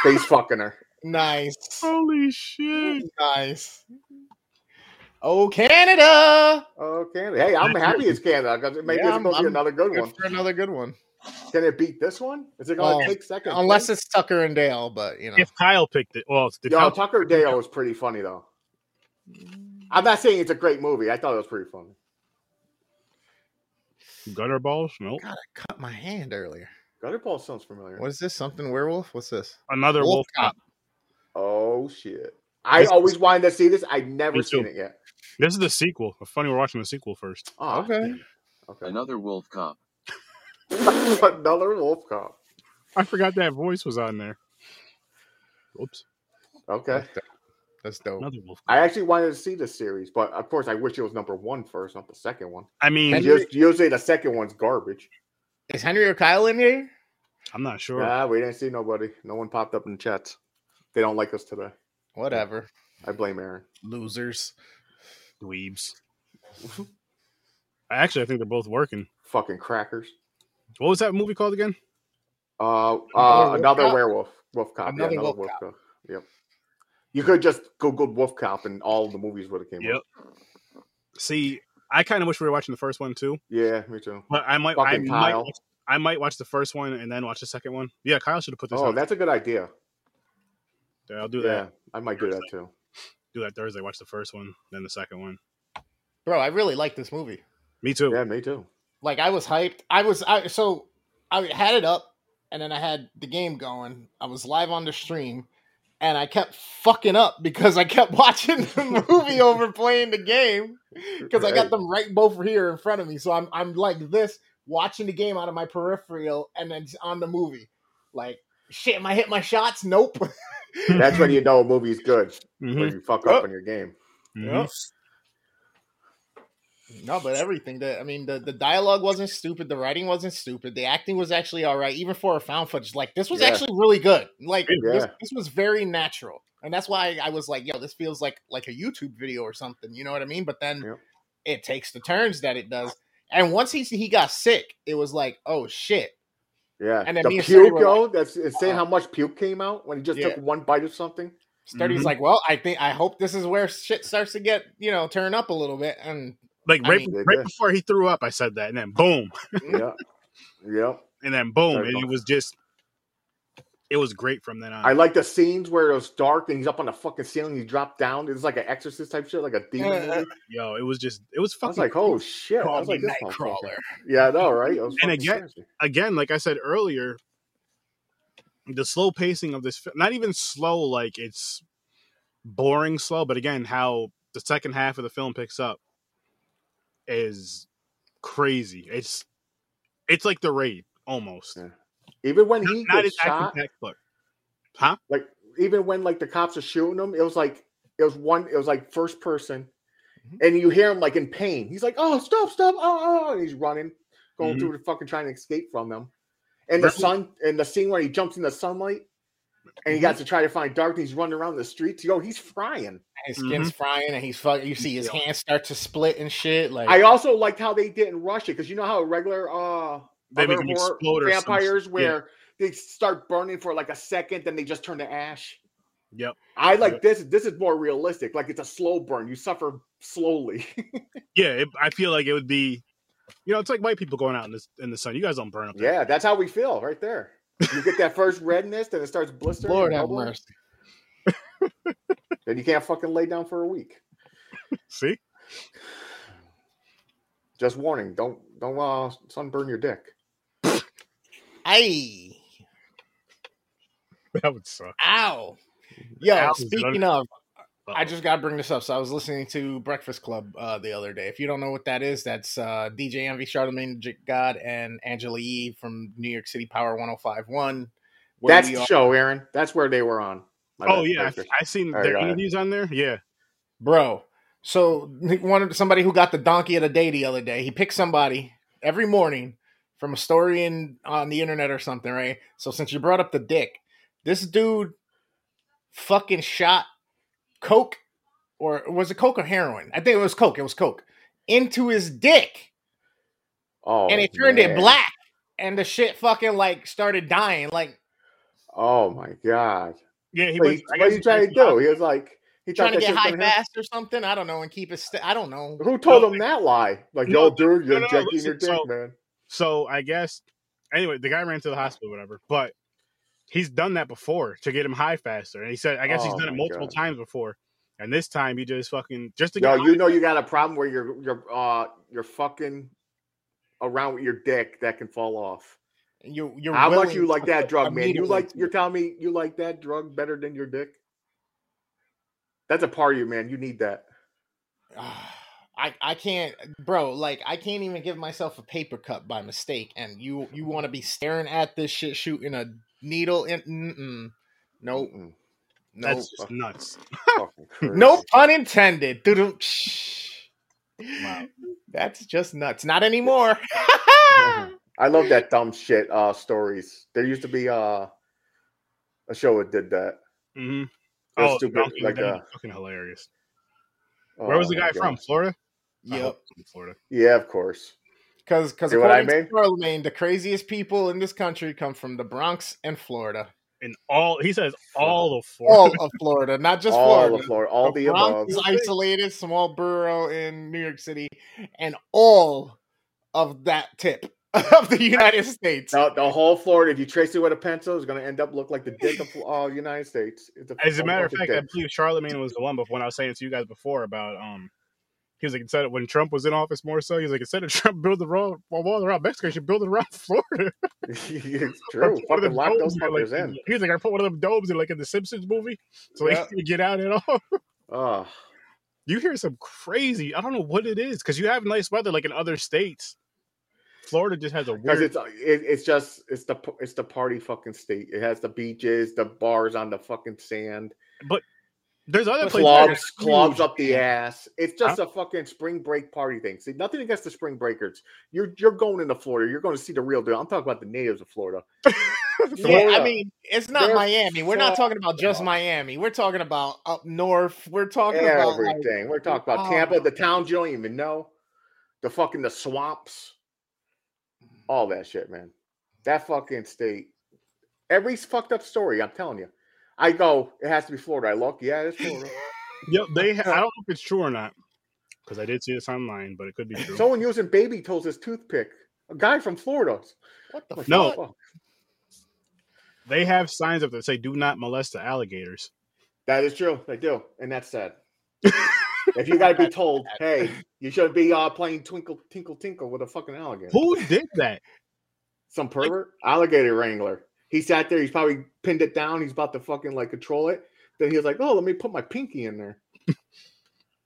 face fucking her. Nice, Holy shit. nice. Oh, Canada! Oh Canada. Hey, I'm happy it's Canada because maybe Yeah, it's going to be another good Good one. for another good one. Can it beat this one? Is it going to Oh, take second? Unless place? it's Tucker and Dale, but you know. If Kyle picked it, well, did Yo, Kyle Tucker and Dale was pretty funny though. I'm not saying it's a great movie. I thought it was pretty funny. gutter balls? Nope. God, I cut my hand earlier. Gutterball sounds familiar. What is this? Something werewolf? What's this? Another Wolf wolf, cop. Oh shit! I This- always wanted to see this. I've never seen it yet. This is the sequel. Funny, we're watching the sequel first. Oh, Okay. Okay. Another wolf cop. Another wolf cop. I forgot that voice was on there. Oops. Okay. That's dope. Another wolf. I actually wanted to see this series, but of course, I wish it was number one first, not the second one. I mean, And- Usually, usually the second one's garbage. Is Henry or Kyle in here? I'm not sure. Nah, we didn't see nobody. No one popped up in chats. They don't like us today. Whatever. I blame Aaron. Losers. Dweebs. Actually, I think they're both working. Fucking crackers. What was that movie called again? Uh, Another uh, wolf another cop? werewolf. Wolf cop. Another yeah, another wolf wolf cop. cop. Yep. You could just Google wolf cop and all the movies would have came Yep. up. See, I kind of wish we were watching the first one too, Yeah, me too. but I might, I Fucking might, Kyle. watch, I might watch the first one and then watch the second one. Yeah, Kyle should have put this. Oh, on. that's a good idea. Yeah, I'll do Yeah, that. I might do that too. Do that Thursday. Watch the first one, then the second one. Bro, I really like this movie. Me too. Yeah, me too. Like I was hyped. I was I so I had it up and then I had the game going. I was live on the stream and I kept fucking up because I kept watching the movie over playing the game because I got them right both here in front of me. So I'm I'm like this watching the game out of my peripheral and then on the movie. Like shit, am I hit my shots? Nope. That's when you know a movie's good. Mhm. When you fuck Oh. up in your game. Mhm. No, but everything. that I mean, the, the dialogue wasn't stupid. The writing wasn't stupid. The acting was actually all right, even for a found footage. Like this was Yeah. actually really good. Like this, Yeah. this was very natural, and that's why I was like, "Yo, this feels like like a YouTube video or something." You know what I mean? But then Yep. it takes the turns that it does. And once he he got sick, it was like, "Oh shit!" Yeah. And then the puke, yo, that's saying uh, how much puke came out when he just Yeah. took one bite of something. Sturdy's Mhm. like, "Well, I think I hope this is where shit starts to get you know turn up a little bit." And Like I right, mean- right before he threw up, I said that, and then boom, yeah. Yep. and then boom, and it was just, it was great from then on. I like the scenes where it was dark and he's up on the fucking ceiling. He dropped down. It's like an exorcist type shit, like a demon Uh, movie. Yo, it was just, it was I fucking. was like, oh shit. I was like, me this. Nightcrawler. Yeah, I know, right? It was And again- crazy. again, like I said earlier, the slow pacing of this, fi- not even slow, like it's boring slow, but again, how the second half of the film picks up is crazy. It's it's like the raid almost. Yeah. Even when he Not gets shot, but huh? like even when like the cops are shooting him, it was like it was one. It was like first person, Mhm. and you hear him like in pain. He's like, "Oh, stop, stop!" Oh, oh, and he's running, going Mhm. through the fucking trying to escape from them. And the sun, and the scene where he jumps in the sunlight, and he got to try to find dark. He's running around the streets. Yo, he's frying. his skin's frying, and he's fucking. You see his hands start to split and shit. Like I also liked how they didn't rush it because you know how regular uh They other make 'em horror explode or some vampires shit. Yeah. where they start burning for like a second, then they just turn to ash. Yep. I like Yep. this. This is more realistic. Like it's a slow burn. You suffer slowly. Yeah, it, I feel like it would be, you know, it's like white people going out in the in the sun. You guys don't burn up. there. yeah, that's how we feel right there. You get that first redness, then it starts blistering. Lord have mercy. Then you can't fucking lay down for a week. See, Just warning. Don't don't uh, sunburn your dick. Aye. that would suck. Ow. Yo, Ow. speaking of, I just got to bring this up. So I was listening to Breakfast Club uh, the other day. If you don't know what that is, that's uh, DJ Envy, Charlamagne God, and Angela Yee from New York City Power 1051. where That's the are- show, Aaron. That's where they were on. My Oh bad. yeah, Perfect. I, I seen All right, their go interviews on there. Yeah, Bro, so one somebody who got the donkey of the day the other day, he picked somebody every morning from a story in on the internet or something, right? So since you brought up the dick, this dude fucking shot coke or was it coke or heroin? I think it was coke. It was coke into his dick, Oh, and it turned it black, and the shit fucking like started dying. Like Oh my god! yeah. He What was. he, I what guess he trying to do? He was like, he trying to get high was gonna happen. fast or something. I don't know, and keep it. St- I don't know. Who told him that lie? Like, No, yo, dude, you're no, no, injecting listen, your dick, so- man. So I guess anyway, the guy ran to the hospital, whatever. But he's done that before to get him high faster, and he said, I guess he's Oh, done it multiple God. times before, and this time he just fucking just to Yo, get. you know you got a problem where you're you're uh you're fucking around with your dick that can fall off. You, you're How much you like that drug, man? You like you're telling me you like that drug better than your dick? That's a part of you, man. You need that. I I can't, bro. Like I can't even give myself a paper cut by mistake, and you you want to be staring at this shit, shooting a needle in? Mm-mm. Nope. Mm-mm. Nope. That's just nuts. Fucking crazy. No pun intended. Wow. That's just nuts. Not anymore. I love that dumb shit uh stories. There used to be uh a show that did that. hmm It was Oh, stupid, Donkey like, Daddy, uh, fucking hilarious. Where was Oh the guy from? Florida. I yep. from Florida. Yeah, of course. Because because See what I mean? to Charlamagne, the craziest people in this country come from the Bronx and Florida. And all he says, all of Florida. All of Florida, not just all Florida. of Florida, all the Bronx above. is isolated, small borough in New York City, and all of that tip of the United States. Now, the whole Florida, if you trace it with a pencil, is going to end up look like the dick of uh, United States. It's As a matter of fact, I believe Charlamagne was the one. But when I was saying to you guys before about um, he was like instead of when Trump was in office more so, he was like instead of Trump build the wall, wall around Mexico, you should build it around Florida. it's true. one of Fucking lock those in, like, in. He was like, I put one of them domes in like in the Simpsons movie, so Yeah. they can get out at all. Oh, You hear some crazy. I don't know what it is because you have nice weather like in other states. Florida just has a weird. it's uh, it, it's just it's the it's the party fucking state. It has the beaches, the bars on the fucking sand, There's other places. that clubs, clubs up the ass. It's just a fucking spring break party thing. See, nothing against the spring breakers. You're you're going into Florida. You're going to see the real deal. I'm talking about the natives of Florida. Yeah, I mean, it's not They're Miami. We're not talking about just up. Miami. We're talking about up north. We're talking about like, Everything. We're talking about Oh. Tampa, the towns you don't even know, the fucking the swamps, all that shit, man. That fucking state. Every fucked up story. I'm telling you. I go. It has to be Florida. I look. Yeah, it's Florida. Yep, they. Ha- I don't know if it's true or not because I did see this online, but it could be true. Someone using baby toes as toothpick. A guy from Florida. what the Like, No. fuck? they have signs up that say "Do not molest the alligators." That is true. They do, and that's sad. if you got to be told, hey, you shouldn't be uh, playing twinkle tinkle tinkle with a fucking alligator. Who did that? Some pervert alligator wrangler. He sat there. He's probably pinned it down. He's about to fucking like control it. Then he was like, "Oh, let me put my pinky in there."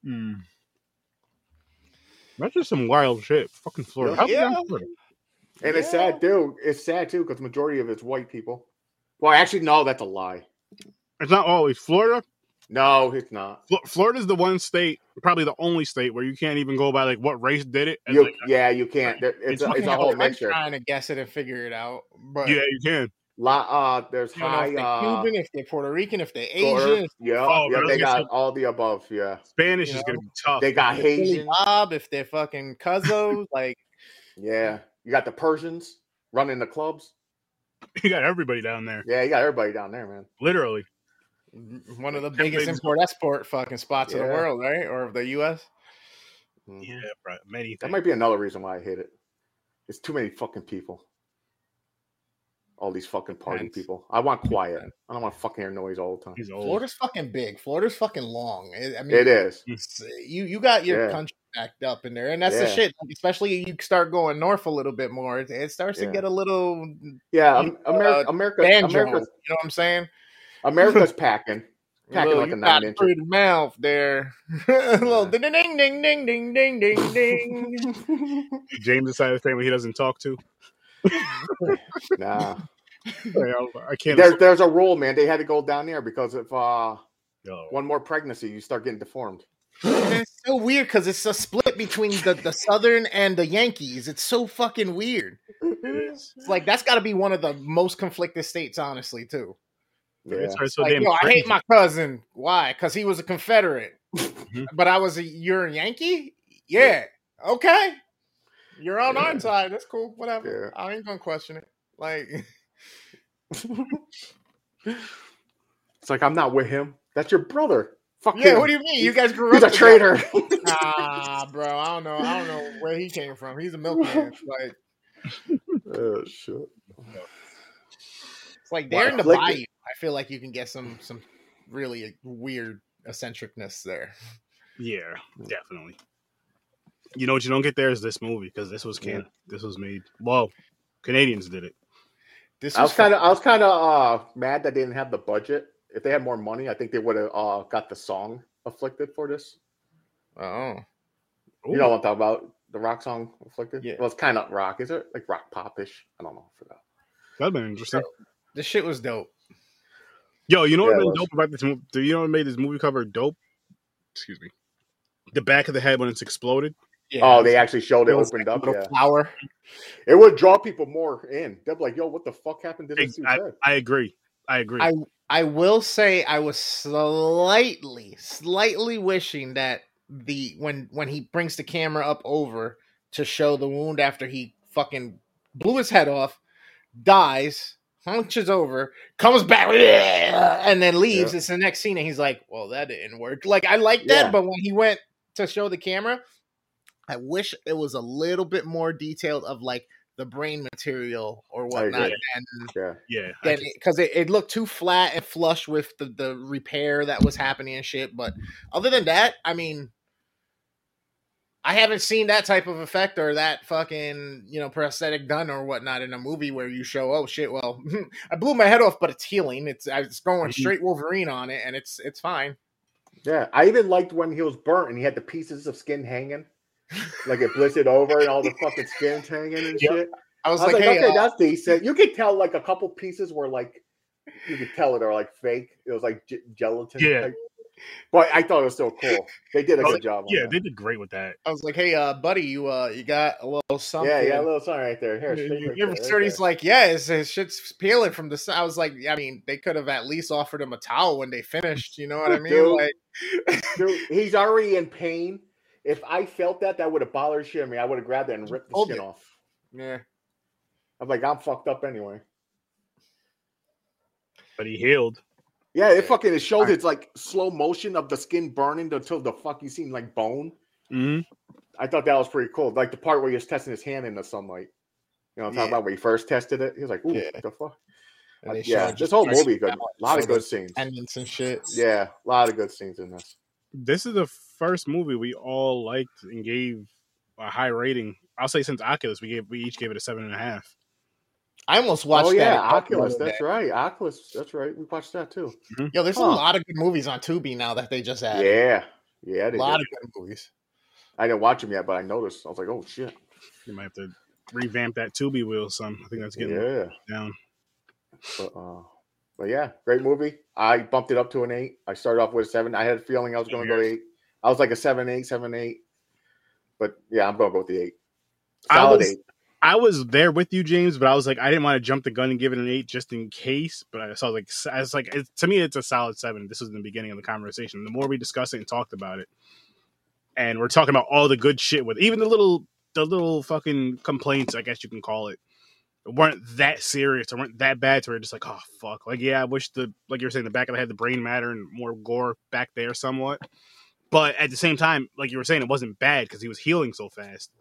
Hmm. That's just some wild shit. Fucking Florida. Yeah. How Yeah. big is Florida? And it's sad too. It's sad too because majority of it's white people. Well, actually, no, that's a lie. It's not always Florida. No, it's not. Fl- Florida's the one state, probably the only state where you can't even go by like what race did it. You, like, yeah, you can't. There- It's, It's a, it's a whole I'm mixture. trying to guess it and figure it out, but yeah, you can. Lot, uh, there's I don't know high. if they're Uh, Cuban, if they're Puerto Rican, if they're Asian, Yeah, Oh, yeah, I they got all the above. Yeah, Spanish You is gonna be tough. they got Haitian. Bob, if they're fucking Cuzzo, like Yeah, you got the Persians running the clubs. you got everybody down there, Yeah, you got everybody down there, man. literally. one of the Them biggest import export fucking spots in the world, right? Or of the U.S. Mhm. Yeah, right. Many That might be another reason why I hate it. It's too many fucking people. All these fucking party Depends. people. I want quiet. I don't want fucking hear noise all the time. He's old. Florida's fucking big. Florida's fucking long. I I mean, It is. you you got your Yeah. country backed up in there, and that's the shit. Especially you start going north a little bit more, it, it starts Yeah. to get a little Yeah, You America, uh, America, banjo. America's, You know what I'm saying? America's packing. Packing Little, like a you got nine incher. pretty mouth there. a little ding ding ding ding ding ding ding ding. James decided to family he doesn't talk to. Nah. Like, I, I can't. There's there's a rule, man. They had to go down there because if uh Oh, one more pregnancy, you start getting deformed. And it's so weird because it's a split between the, the Southern and the Yankees. It's so fucking weird. It's like that's got to be one of the most conflicted states, honestly, too. Yeah. It's so Like, damn yo, I hate my cousin. Why? Because he was a Confederate, Mhm. but I was a you're a Yankee. Yeah, okay. You're on our Yeah. side. That's cool. Whatever. Yeah. I ain't gonna question it. Like, It's like I'm not with him. That's your brother. Fuck yeah. him. What do you mean? You guys grew He's up a traitor. together. Nah, bro. I don't know. I don't know where he came from. He's a milkman. Like, oh shit. it's like they're in the Afflicted. bayou. I feel like you can get some some really weird eccentricness there. Yeah, definitely. You know what you don't get there is this movie because this was can this was made. Well, Canadians did it. This I was was kind of I was kind of uh mad that they didn't have the budget. If they had more money, I think they would have uh got the song afflicted for this. oh You know what I'm talking about? The rock song afflicted. Yeah. Well, it's kind of rock. Is it like rock popish? I don't know. I forgot. That'd been interesting. this shit was dope. Yo, you know Yeah, what it made dope about this movie? Do you know what made this movie cover dope? Excuse me. The back of the head when it's exploded. Oh, yeah, Oh, they actually showed it it opened like up. little Yeah, flower. it would draw people more in. They'll be like, "Yo, what the fuck happened to this dude's I. I agree. I agree. I I will say I was slightly, slightly wishing that the when when he brings the camera up over to show the wound after he fucking blew his head off, dies, hunches over, comes back, and then leaves. Yeah. It's the next scene, and he's like, "Well, that didn't work." Like I like that, Yeah. but when he went to show the camera, I wish it was a little bit more detailed of like the brain material or whatnot, agree. and yeah, yeah. Because it, it looked too flat and flush with the, the repair that was happening and shit. But other than that, I mean, I haven't seen that type of effect or that fucking you know prosthetic done or whatnot in a movie where you show oh shit well I blew my head off but it's healing it's it's going Mhm. straight Wolverine on it and it's it's fine. yeah. I even liked when he was burnt and he had the pieces of skin hanging, like it blistered over and all the fucking skins hanging and Yep. shit. I was, I was like, like, hey, okay, uh, that's decent. You could tell like a couple pieces were like you could tell it are like fake. It was like ge- gelatin. Yeah. type. But I thought it was still cool. They did a Oh, good job. On yeah, that. they did great with that. I was like, hey, uh, buddy, you uh, you got a little something? yeah, yeah, a little something right there. Here, You- straight you- right you- there, right Sturdy's there. like, yeah, his, his shit's peeling from the. side. I was like, I mean, they could have at least offered him a towel when they finished. You know what I mean? Dude. Like, Dude, he's already in pain. If I felt that, that would have bothered shit me. I would have grabbed it and ripped the skin it. off. yeah, I'm like, I'm fucked up anyway. But he healed. Yeah, it fucking it showed it's like slow motion of the skin burning until the fuck you seen like bone. hmm I thought that was pretty cool. Like the part where he was testing his hand in the sunlight. You know what I'm talking Yeah. about when he first tested it? He was like, ooh, Yeah. what the fuck? And they yeah, this just whole like movie good. A lot of good scenes. tendons and shit. Yeah, a lot of good scenes in this. This is the first movie we all liked and gave a high rating. I'll say since Oculus, we gave we each gave it a seven and a half. I almost watched oh yeah, that. Oculus. the That's day. right. Oculus. That's right. We watched that too. Yo, there's Huh. a lot of good movies on Tubi now that they just added. Yeah, yeah. a lot did. of good movies. I didn't watch them yet, but I noticed. I was like, oh shit. You might have to revamp that Tubi wheel some. I think that's getting Yeah. down. But, uh, but yeah, great movie. I bumped it up to an eight. I started off with a seven. I had a feeling I was going to go eight. I was like a seven, eight, seven, eight. But yeah, I'm going to go with the eight. I was- eight. I was there with you, James, but I was like, I didn't want to jump the gun and give it an eight just in case. But I saw like, I was like, it, to me, it's a solid seven. This was in the beginning of the conversation. The more we discussed it and talked about it, and we're talking about all the good shit with even the little, the little fucking complaints, I guess you can call it, weren't that serious or weren't that bad. To where you're just like, oh fuck, like yeah, I wish the like you were saying, the back of the head, the brain matter and more gore back there somewhat. But at the same time, like you were saying, it wasn't bad because he was healing so fast.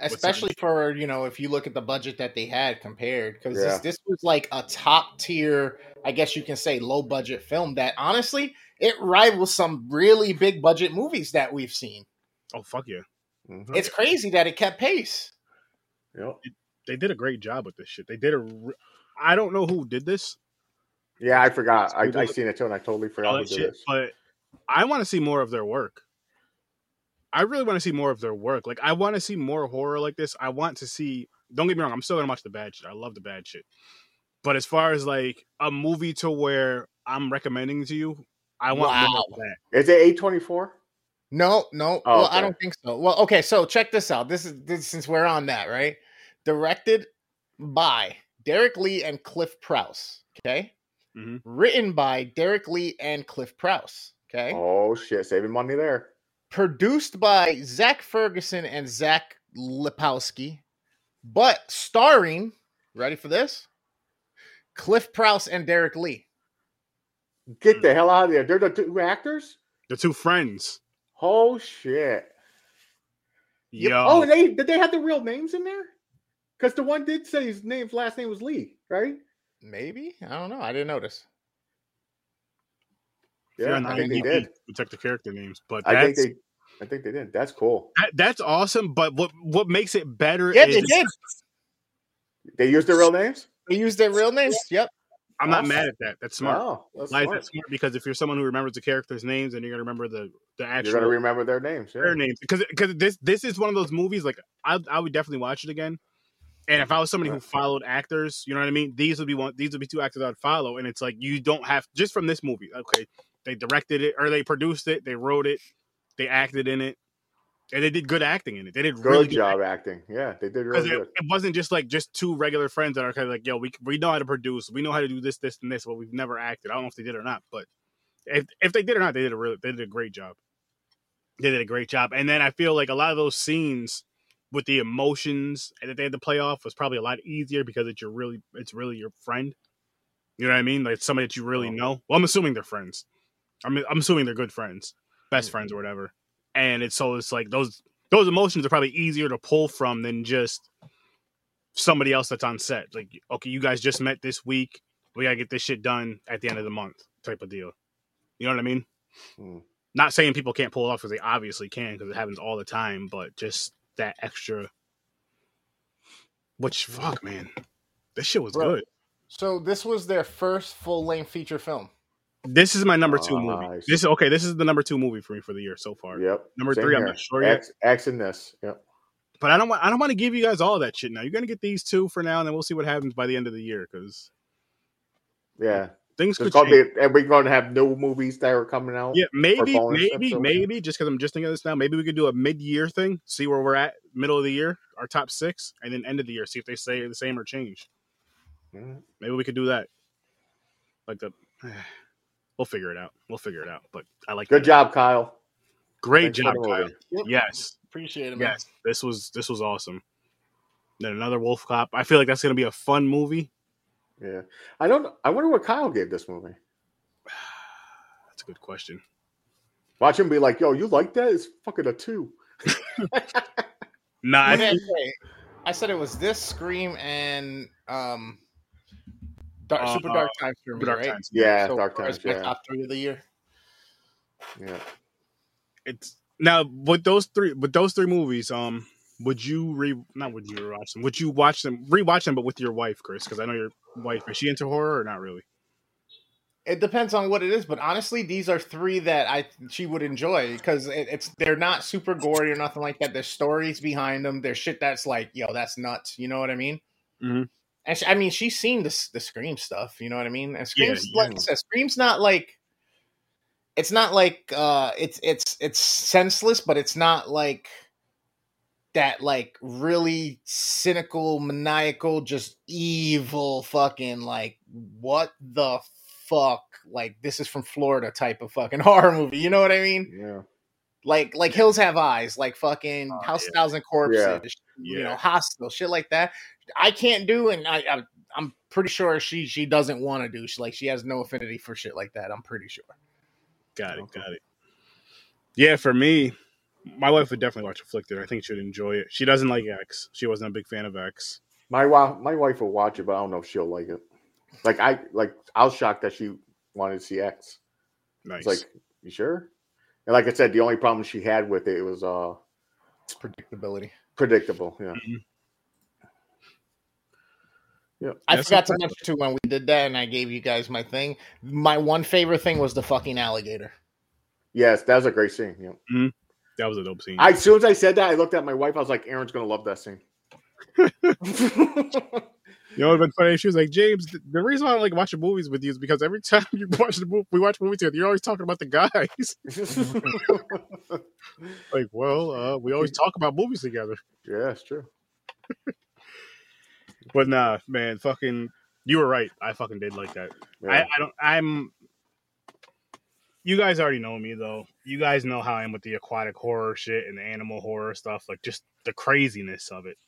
especially for you know if you look at the budget that they had compared because Yeah. this, this was like a top tier i guess you can say low budget film that honestly it rivals some really big budget movies that we've seen Oh fuck yeah. Mhm. it's crazy that it kept pace Yep. They did a great job with this shit. They did a. re- I don't know who did this, Yeah, I forgot. I, I seen it too, and I totally forgot who did shit. this. But I want to see more of their work. I really want to see more of their work. Like I want to see more horror like this. I want to see. Don't get me wrong. I'm still gonna watch the bad shit. I love the bad shit. But as far as like a movie to where I'm recommending to you, I want more of Wow. that. Is it eight twenty four? No, no. Oh, well, I don't think so. Well, okay, so check this out. This is this, since we're on that, right? Directed by Derek Lee and Cliff Prowse. Okay. Mhm. Written by Derek Lee and Cliff Prowse. Okay. Oh shit, saving money there. Produced by Zach Ferguson and Zach Lipovsky, but starring. Ready for this? Cliff Prowse and Derek Lee. Get the hell out of there. They're the two actors. The two friends. Oh shit. Yo. Oh, and they did they have the real names in there? Because the one did say his name, last name was Lee, right? Maybe I don't know. I didn't notice. If Yeah, on I think they IMDb, did. We check the character names, but I think they, I think they did. That's cool. that, that's awesome. But what what makes it better Yeah, is they did. They used their real names. They used their real names. Yep. I'm not Awesome. mad at that. That's smart. Oh, that's Why smart. that smart? Because if you're someone who remembers the characters' names, and you're gonna remember the the actual You're gonna remember their names. Yeah. their names. Because because this this is one of those movies like I I would definitely watch it again. And if I was somebody who followed actors, you know what I mean. These would be one. These would be two actors I'd follow. And it's like you don't have just from this movie. Okay, they directed it or they produced it, they wrote it, they acted in it, and they did good acting in it. They did Good really job acting. Yeah, they did really it, good. it wasn't just like just two regular friends that are kind of like, yo, we we know how to produce, we know how to do this, this, and this, but we've never acted. I don't know if they did or not, but if if they did or not, they did a really they did a great job. They did a great job, and then I feel like a lot of those scenes with the emotions that they had to play off was probably a lot easier because it's your really it's really your friend. You know what I mean? Like it's somebody that you really know. Well, I'm assuming they're friends. I'm I'm assuming they're good friends, best Mhm. friends or whatever. And it's so it's like those those emotions are probably easier to pull from than just somebody else that's on set. Like, okay, you guys just met this week. We gotta get this shit done at the end of the month, type of deal. You know what I mean? Hmm. Not saying people can't pull it off because they obviously can because it happens all the time, but just that extra. Which fuck, man, this shit was Bro. good. So this was their first full length feature film. This is my number two movie. Nice. This okay. This is the number two movie for me for the year so far. Yep. Number Same three, I'm here. not sure yet. X, X in this. Yep. But I don't want I don't want to give you guys all that shit now. You're gonna get these two for now, and then we'll see what happens by the end of the year because Yeah. Things could gonna change. be. Are we're going to have new movies that are coming out? Yeah, maybe, maybe, maybe. Just because I'm just thinking of this now, maybe we could do a mid-year thing, see where we're at, middle of the year, our top six, and then end of the year, see if they stay the same or change. Maybe we could do that. Like the, we'll figure it out. We'll figure it out. But I like Good that. job, Kyle. Great Thanks job, Kyle. Yep. Yes, Appreciate it, man. yes. This was this was awesome. Then another Wolf Cop. I feel like that's gonna be a fun movie. Yeah. I don't. I wonder what Kyle gave this movie. That's a good question. Watch him be like, "Yo, you like that? It's fucking a two. Nah, I What I think. I said it was this Scream and um, Dark, Uh, Super Dark Times for me, Dark right? Times. Yeah, So Dark Times. Yeah, top three of the year. yeah. it's now with those three with those three movies um would you re not would you rewatch them would you watch them rewatch them but with your wife chris because i know your wife is she into horror or not really It depends on what it is, but honestly, these are three that I she would enjoy because it, it's they're not super gory or nothing like that. There's stories behind them. There's shit that's like, yo, that's nuts. You know what I mean? Mhm. And she, I mean, she's seen the the Scream stuff. You know what I mean? And Scream's yeah. like I said, Scream's not like it's not like uh it's it's it's senseless, but it's not like that like really cynical, maniacal, just evil fucking like what the fuck like this is from Florida type of fucking horror movie. You know what I mean? Yeah. Like like Hills Have Eyes, like fucking Oh, House yeah. of Thousand Corpses, Yeah. you Yeah. know, Hostel, shit like that. I can't do, and I, I I'm pretty sure she she doesn't want to do. She like she has no affinity for shit like that. I'm pretty sure. got it got it yeah for me my wife would definitely watch afflicted i think she'd enjoy it she doesn't like x she wasn't a big fan of x My wife, my wife will watch it, but I don't know if she'll like it. Like I, like I was shocked that she wanted to see X. nice It's like, you sure? And like I said, the only problem she had with it was uh It's predictability. predictable. Yeah. Yeah. I That's forgot to mention too when we did that, and I gave you guys my thing. My one favorite thing was the fucking alligator. Yes, that was a great scene. Yeah. That was a dope scene. I, as soon as I said that, I looked at my wife. I was like, "Aaron's gonna love that scene." You know, it would have been funny if she was like, James, the reason I don't like watching movies with you is because every time you watch the movie, we watch movies together, you're always talking about the guys. like, well, uh, we always talk about movies together. yeah, it's true. But nah, man, fucking, you were right. I fucking did like that. I, I don't, I'm, you guys already know me though you guys know how I am with the aquatic horror shit and the animal horror stuff, like just the craziness of it.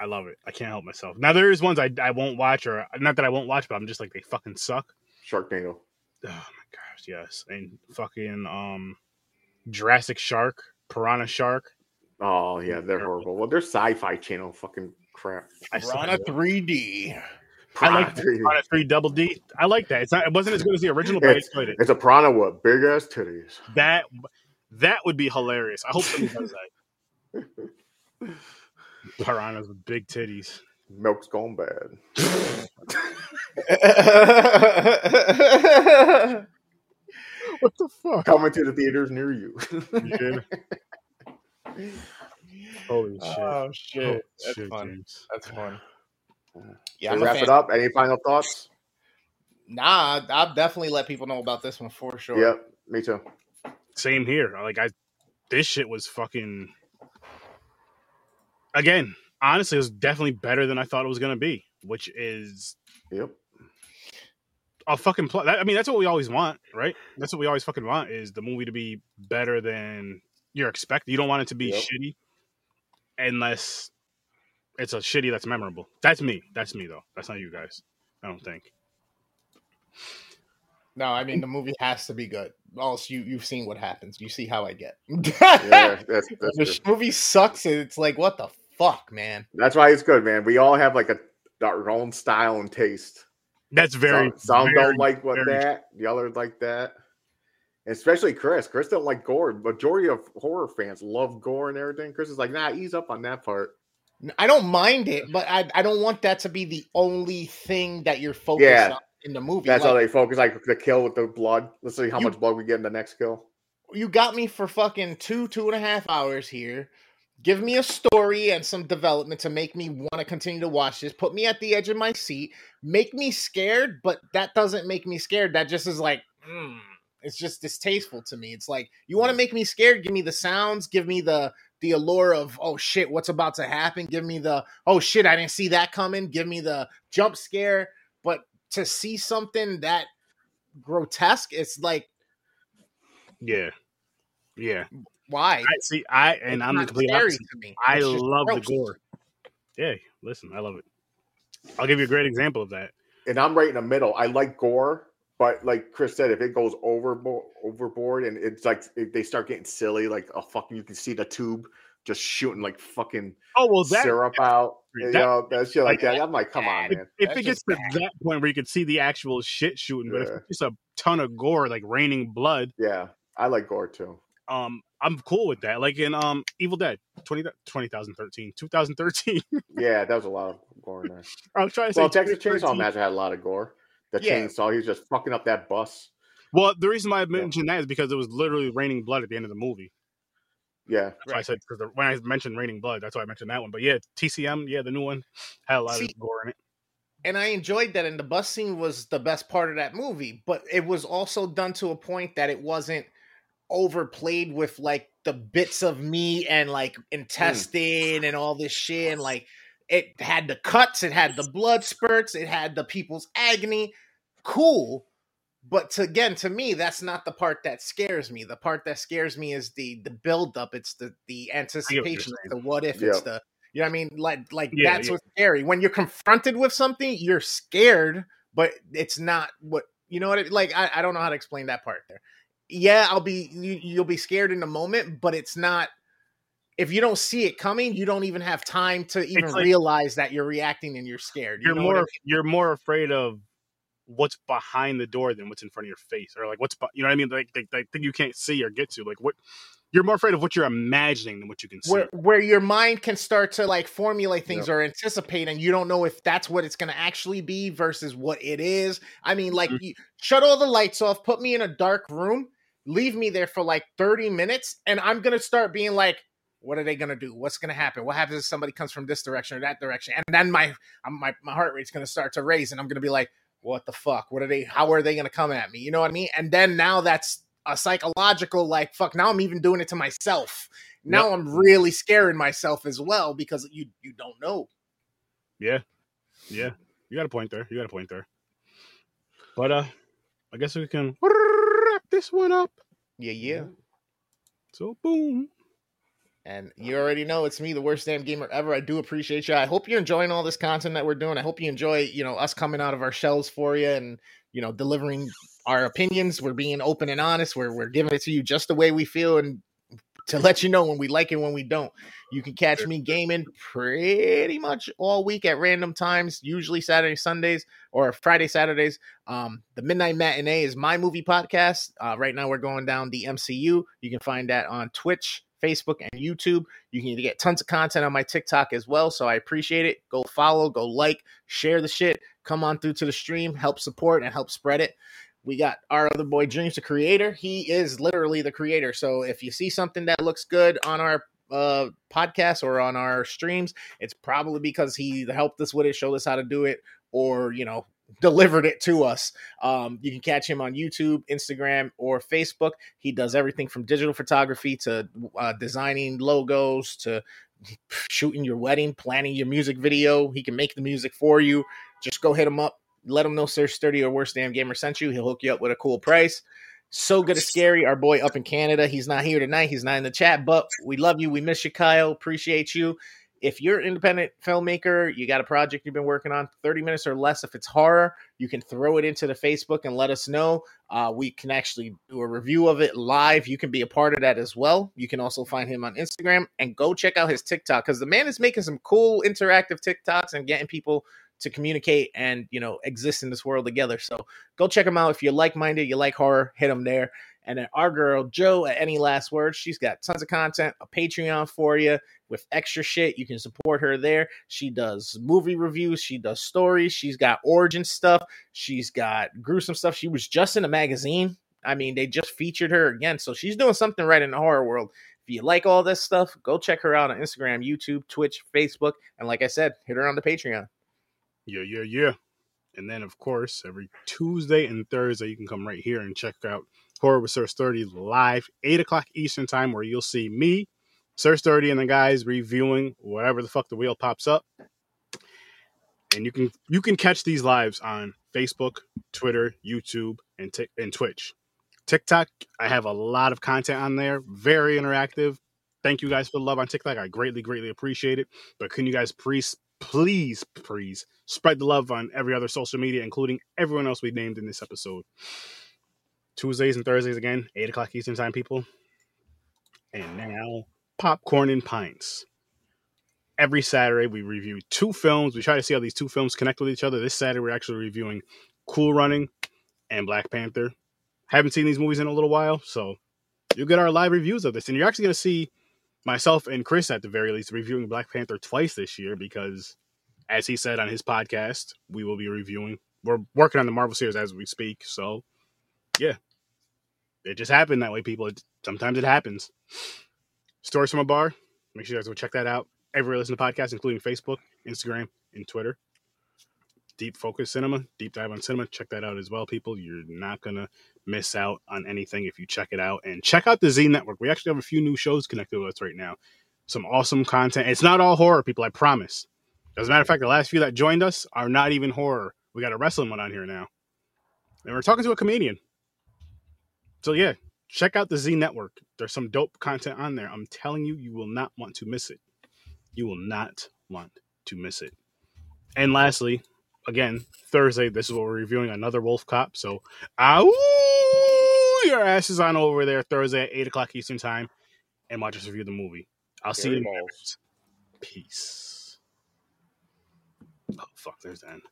I love it. I can't help myself. Now there is ones I, I won't watch or not that I won't watch, but I'm just like they fucking suck. Sharknado. Oh my gosh, yes. And fucking um Jurassic Shark, Piranha Shark. Oh yeah, they're horrible. Well, they're sci-fi channel fucking crap. Piranha 3D. Piranha I like Piranha Three Double D. I like that. Not, it wasn't as good as the original, but it's, I enjoyed it. It's a Piranha with big ass titties. That that would be hilarious. I hope somebody does that. Piranhas with big titties. Milk's gone bad. what the fuck? Coming to the theaters near you. yeah. Holy shit! Oh shit! Holy That's shit, fun. James. That's fun. To Yeah, wrap fan. it up. Any final thoughts? Nah, I'll definitely let people know about this one for sure. Yep, me too. Same here. Like I, this shit was fucking. Again, honestly, it was definitely better than I thought it was gonna be, which is Yep. a fucking plot. I mean, that's what we always want, right? That's what we always fucking want is the movie to be better than you're expecting. You don't want it to be Yep. shitty unless it's a shitty that's memorable. That's me. That's me though. That's not you guys. I don't think. No, I mean the movie has to be good. Also, you you've seen what happens. You see how I get. Yeah, that's that's the movie sucks. And it's like, what the fuck, man? That's why it's good, man. We all have like a our own style and taste. That's very. some some very, don't like what very- that, the others like that. Especially Chris. Chris don't like gore. Majority of horror fans love gore and everything. Chris is like, nah, ease up on that part. I don't mind it, but I I don't want that to be the only thing that you're focused Yeah. on in the movie. That's Like, how they focus, like the kill with the blood. Let's see how You- much blood we get in the next kill. you got me for fucking two two and a half hours here. Give me a story and some development to make me want to continue to watch this. Put me at the edge of my seat. Make me scared, but that doesn't make me scared. That just is like, mm, it's just distasteful to me. It's like you want to make me scared. Give me the sounds. Give me the the allure of oh shit, what's about to happen. Give me the oh shit, I didn't see that coming. Give me the jump scare. But to see something that grotesque, it's like Yeah. Yeah. why? I see. I and It's I'm the complete opposite. to me. I It's just love the gore. Yeah, listen, I love it. I'll give you a great example of that. And I'm right in the middle. I like gore, but like Chris said, if it goes overboard, overboard, and it's like if they start getting silly, like a fucking, you can see the tube just shooting like fucking Oh well, that syrup out. You that- know, that shit like that. I'm like, come on, if, man. if That's it gets just to that point where you can see the actual shit shooting, but if it's just a ton of gore, like raining blood, Yeah, I like gore too. um, I'm cool with that. Like in um Evil Dead 20, 2013, 2013. Yeah, that was a lot of gore in there. I was trying to Well, say Texas Chainsaw 2013. Massacre had a lot of gore. The Yeah. chainsaw, he was just fucking up that bus. Well, the reason why I mentioned that is because it was literally raining blood at the end of the movie. Yeah, That's why I said because when I mentioned raining blood, that's why I mentioned that one. But yeah, TCM, yeah, the new one had a lot See, of gore in it. and I enjoyed that. And the bus scene was the best part of that movie, but it was also done to a point that it wasn't overplayed with like the bits of meat and like mm. intestine and all this shit. And like it had the cuts, it had the blood spurts, it had the people's agony. Cool. But to, again, to me, that's not the part that scares me. The part that scares me is the the build up. It's the the anticipation. It's the what if. It's the you know what I mean? Like like Yeah, that's yeah. what's scary. When you're confronted with something, you're scared, but it's not what you know what it like I, I don't know how to explain that part there. Yeah, I'll be you, you'll be scared in the moment, but it's not if you don't see it coming, you don't even have time to even like- realize that you're reacting and you're scared. You You're know what I more mean? you're more afraid of what's behind the door than what's in front of your face, or like what's you know what I mean, like like, like thing you can't see or get to. Like what you're more afraid of what you're imagining than what you can see. where where your mind can start to like formulate things or anticipate and you don't know if that's what it's going to actually be versus what it is i mean like Mhm. you, shut all the lights off put me in a dark room leave me there for like 30 minutes and i'm going to start being like what are they going to do? What's going to happen? What happens if somebody comes from this direction or that direction? And then my my, my heart rate's going to start to raise and i'm going to be like what the fuck? What are they how are they going to come at me? You know what i mean? And then now that's a psychological like fuck now i'm even doing it to myself. Now Yep. i'm really scaring myself as well because you you don't know. Yeah, yeah, you got a point there. You got a point there. But uh, I guess we can wrap this one up. yeah yeah. So boom. And you already know it's me the worst damn gamer ever. I do appreciate you. I hope you're enjoying all this content that we're doing. I hope you enjoy you know us coming out of our shells for you and you know delivering our opinions. We're being open and honest. We're, we're giving it to you just the way we feel and to let you know when we like it when we don't. You can catch me gaming pretty much all week at random times usually saturday sundays or friday saturdays. Um the midnight matinee is my movie podcast. Uh right now we're going down the mcu you can find that on twitch facebook and youtube you can get tons of content on my tiktok as well so i appreciate it go follow go like share the shit come on through to the stream help support and help spread it we got our other boy Dreams, the creator. He is literally the creator. So if you see something that looks good on our uh, podcast or on our streams, it's probably because he helped us with it, showed us how to do it, or you know, delivered it to us. Um, you can catch him on YouTube, Instagram, or Facebook. He does everything from digital photography to uh, designing logos to shooting your wedding, planning your music video. He can make the music for you. Just go hit him up let him know Sir Sturdy or Worst Damn Gamer sent you. He'll hook you up with a cool price. So good at scary. Our boy up in Canada. He's not here tonight. He's not in the chat, but we love you. We miss you, Kyle. Appreciate you. If you're an independent filmmaker, you got a project you've been working on, 30 minutes or less. If it's horror, you can throw it into the Facebook and let us know. Uh, we can actually do a review of it live. You can be a part of that as well. You can also find him on Instagram and go check out his TikTok because the man is making some cool interactive TikToks and getting people to communicate and you know exist in this world together. So go check him out if you're like-minded, you like horror, hit him there. And then our girl Joe at Any Last Words, she's got tons of content, a Patreon for you with extra shit. You can support her there. She does movie reviews, she does stories, she's got origin stuff, she's got gruesome stuff. She was just in a magazine. I mean, they just featured her again, so she's doing something right in the horror world. If you like all this stuff, go check her out on Instagram, YouTube, Twitch, Facebook, and like I said, hit her on the Patreon. Yeah, yeah, yeah. And then, of course, every Tuesday and Thursday, you can come right here and check out Horror with Sir Sturdy live, 8 o'clock Eastern Time, where you'll see me, Sir Sturdy, and the guys reviewing whatever the fuck the wheel pops up. And you can you can catch these lives on Facebook, Twitter, YouTube, and Tik and Twitch. TikTok, I have a lot of content on there, very interactive. Thank you guys for the love on TikTok. I greatly, greatly appreciate it. But can you guys please, please, please spread the love on every other social media, including everyone else we named in this episode. Tuesdays and Thursdays again, 8 o'clock Eastern Time, people. And now, Popcorn and Pints. Every Saturday, we review two films. We try to see how these two films connect with each other. This Saturday, we're actually reviewing Cool Running and Black Panther. Haven't seen these movies in a little while, so you'll get our live reviews of this. And you're actually going to see myself and Chris, at the very least, reviewing Black Panther twice this year because as he said on his podcast, we will be reviewing. We're working on the Marvel series as we speak. So, yeah, it just happened that way, people. It, sometimes it happens. Stories from a bar. Make sure you guys go check that out. Everywhere listen to podcasts, including Facebook, Instagram, and Twitter. Deep Focus Cinema, Deep Dive on Cinema. Check that out as well, people. You're not going to miss out on anything if you check it out. And check out the Z Network. We actually have a few new shows connected with us right now. Some awesome content. It's not all horror, people, I promise. As a matter of fact, the last few that joined us are not even horror. We got a wrestling one on here now. And we're talking to a comedian. So yeah, check out the Z Network. There's some dope content on there. I'm telling you, you will not want to miss it. You will not want to miss it. And lastly, again, Thursday, this is what we're reviewing another Wolf Cop. So, ow, your ass is on over there Thursday at 8 o'clock Eastern Time and watch us review the movie. I'll see you minutes. Peace. Oh, fuck, there's the end.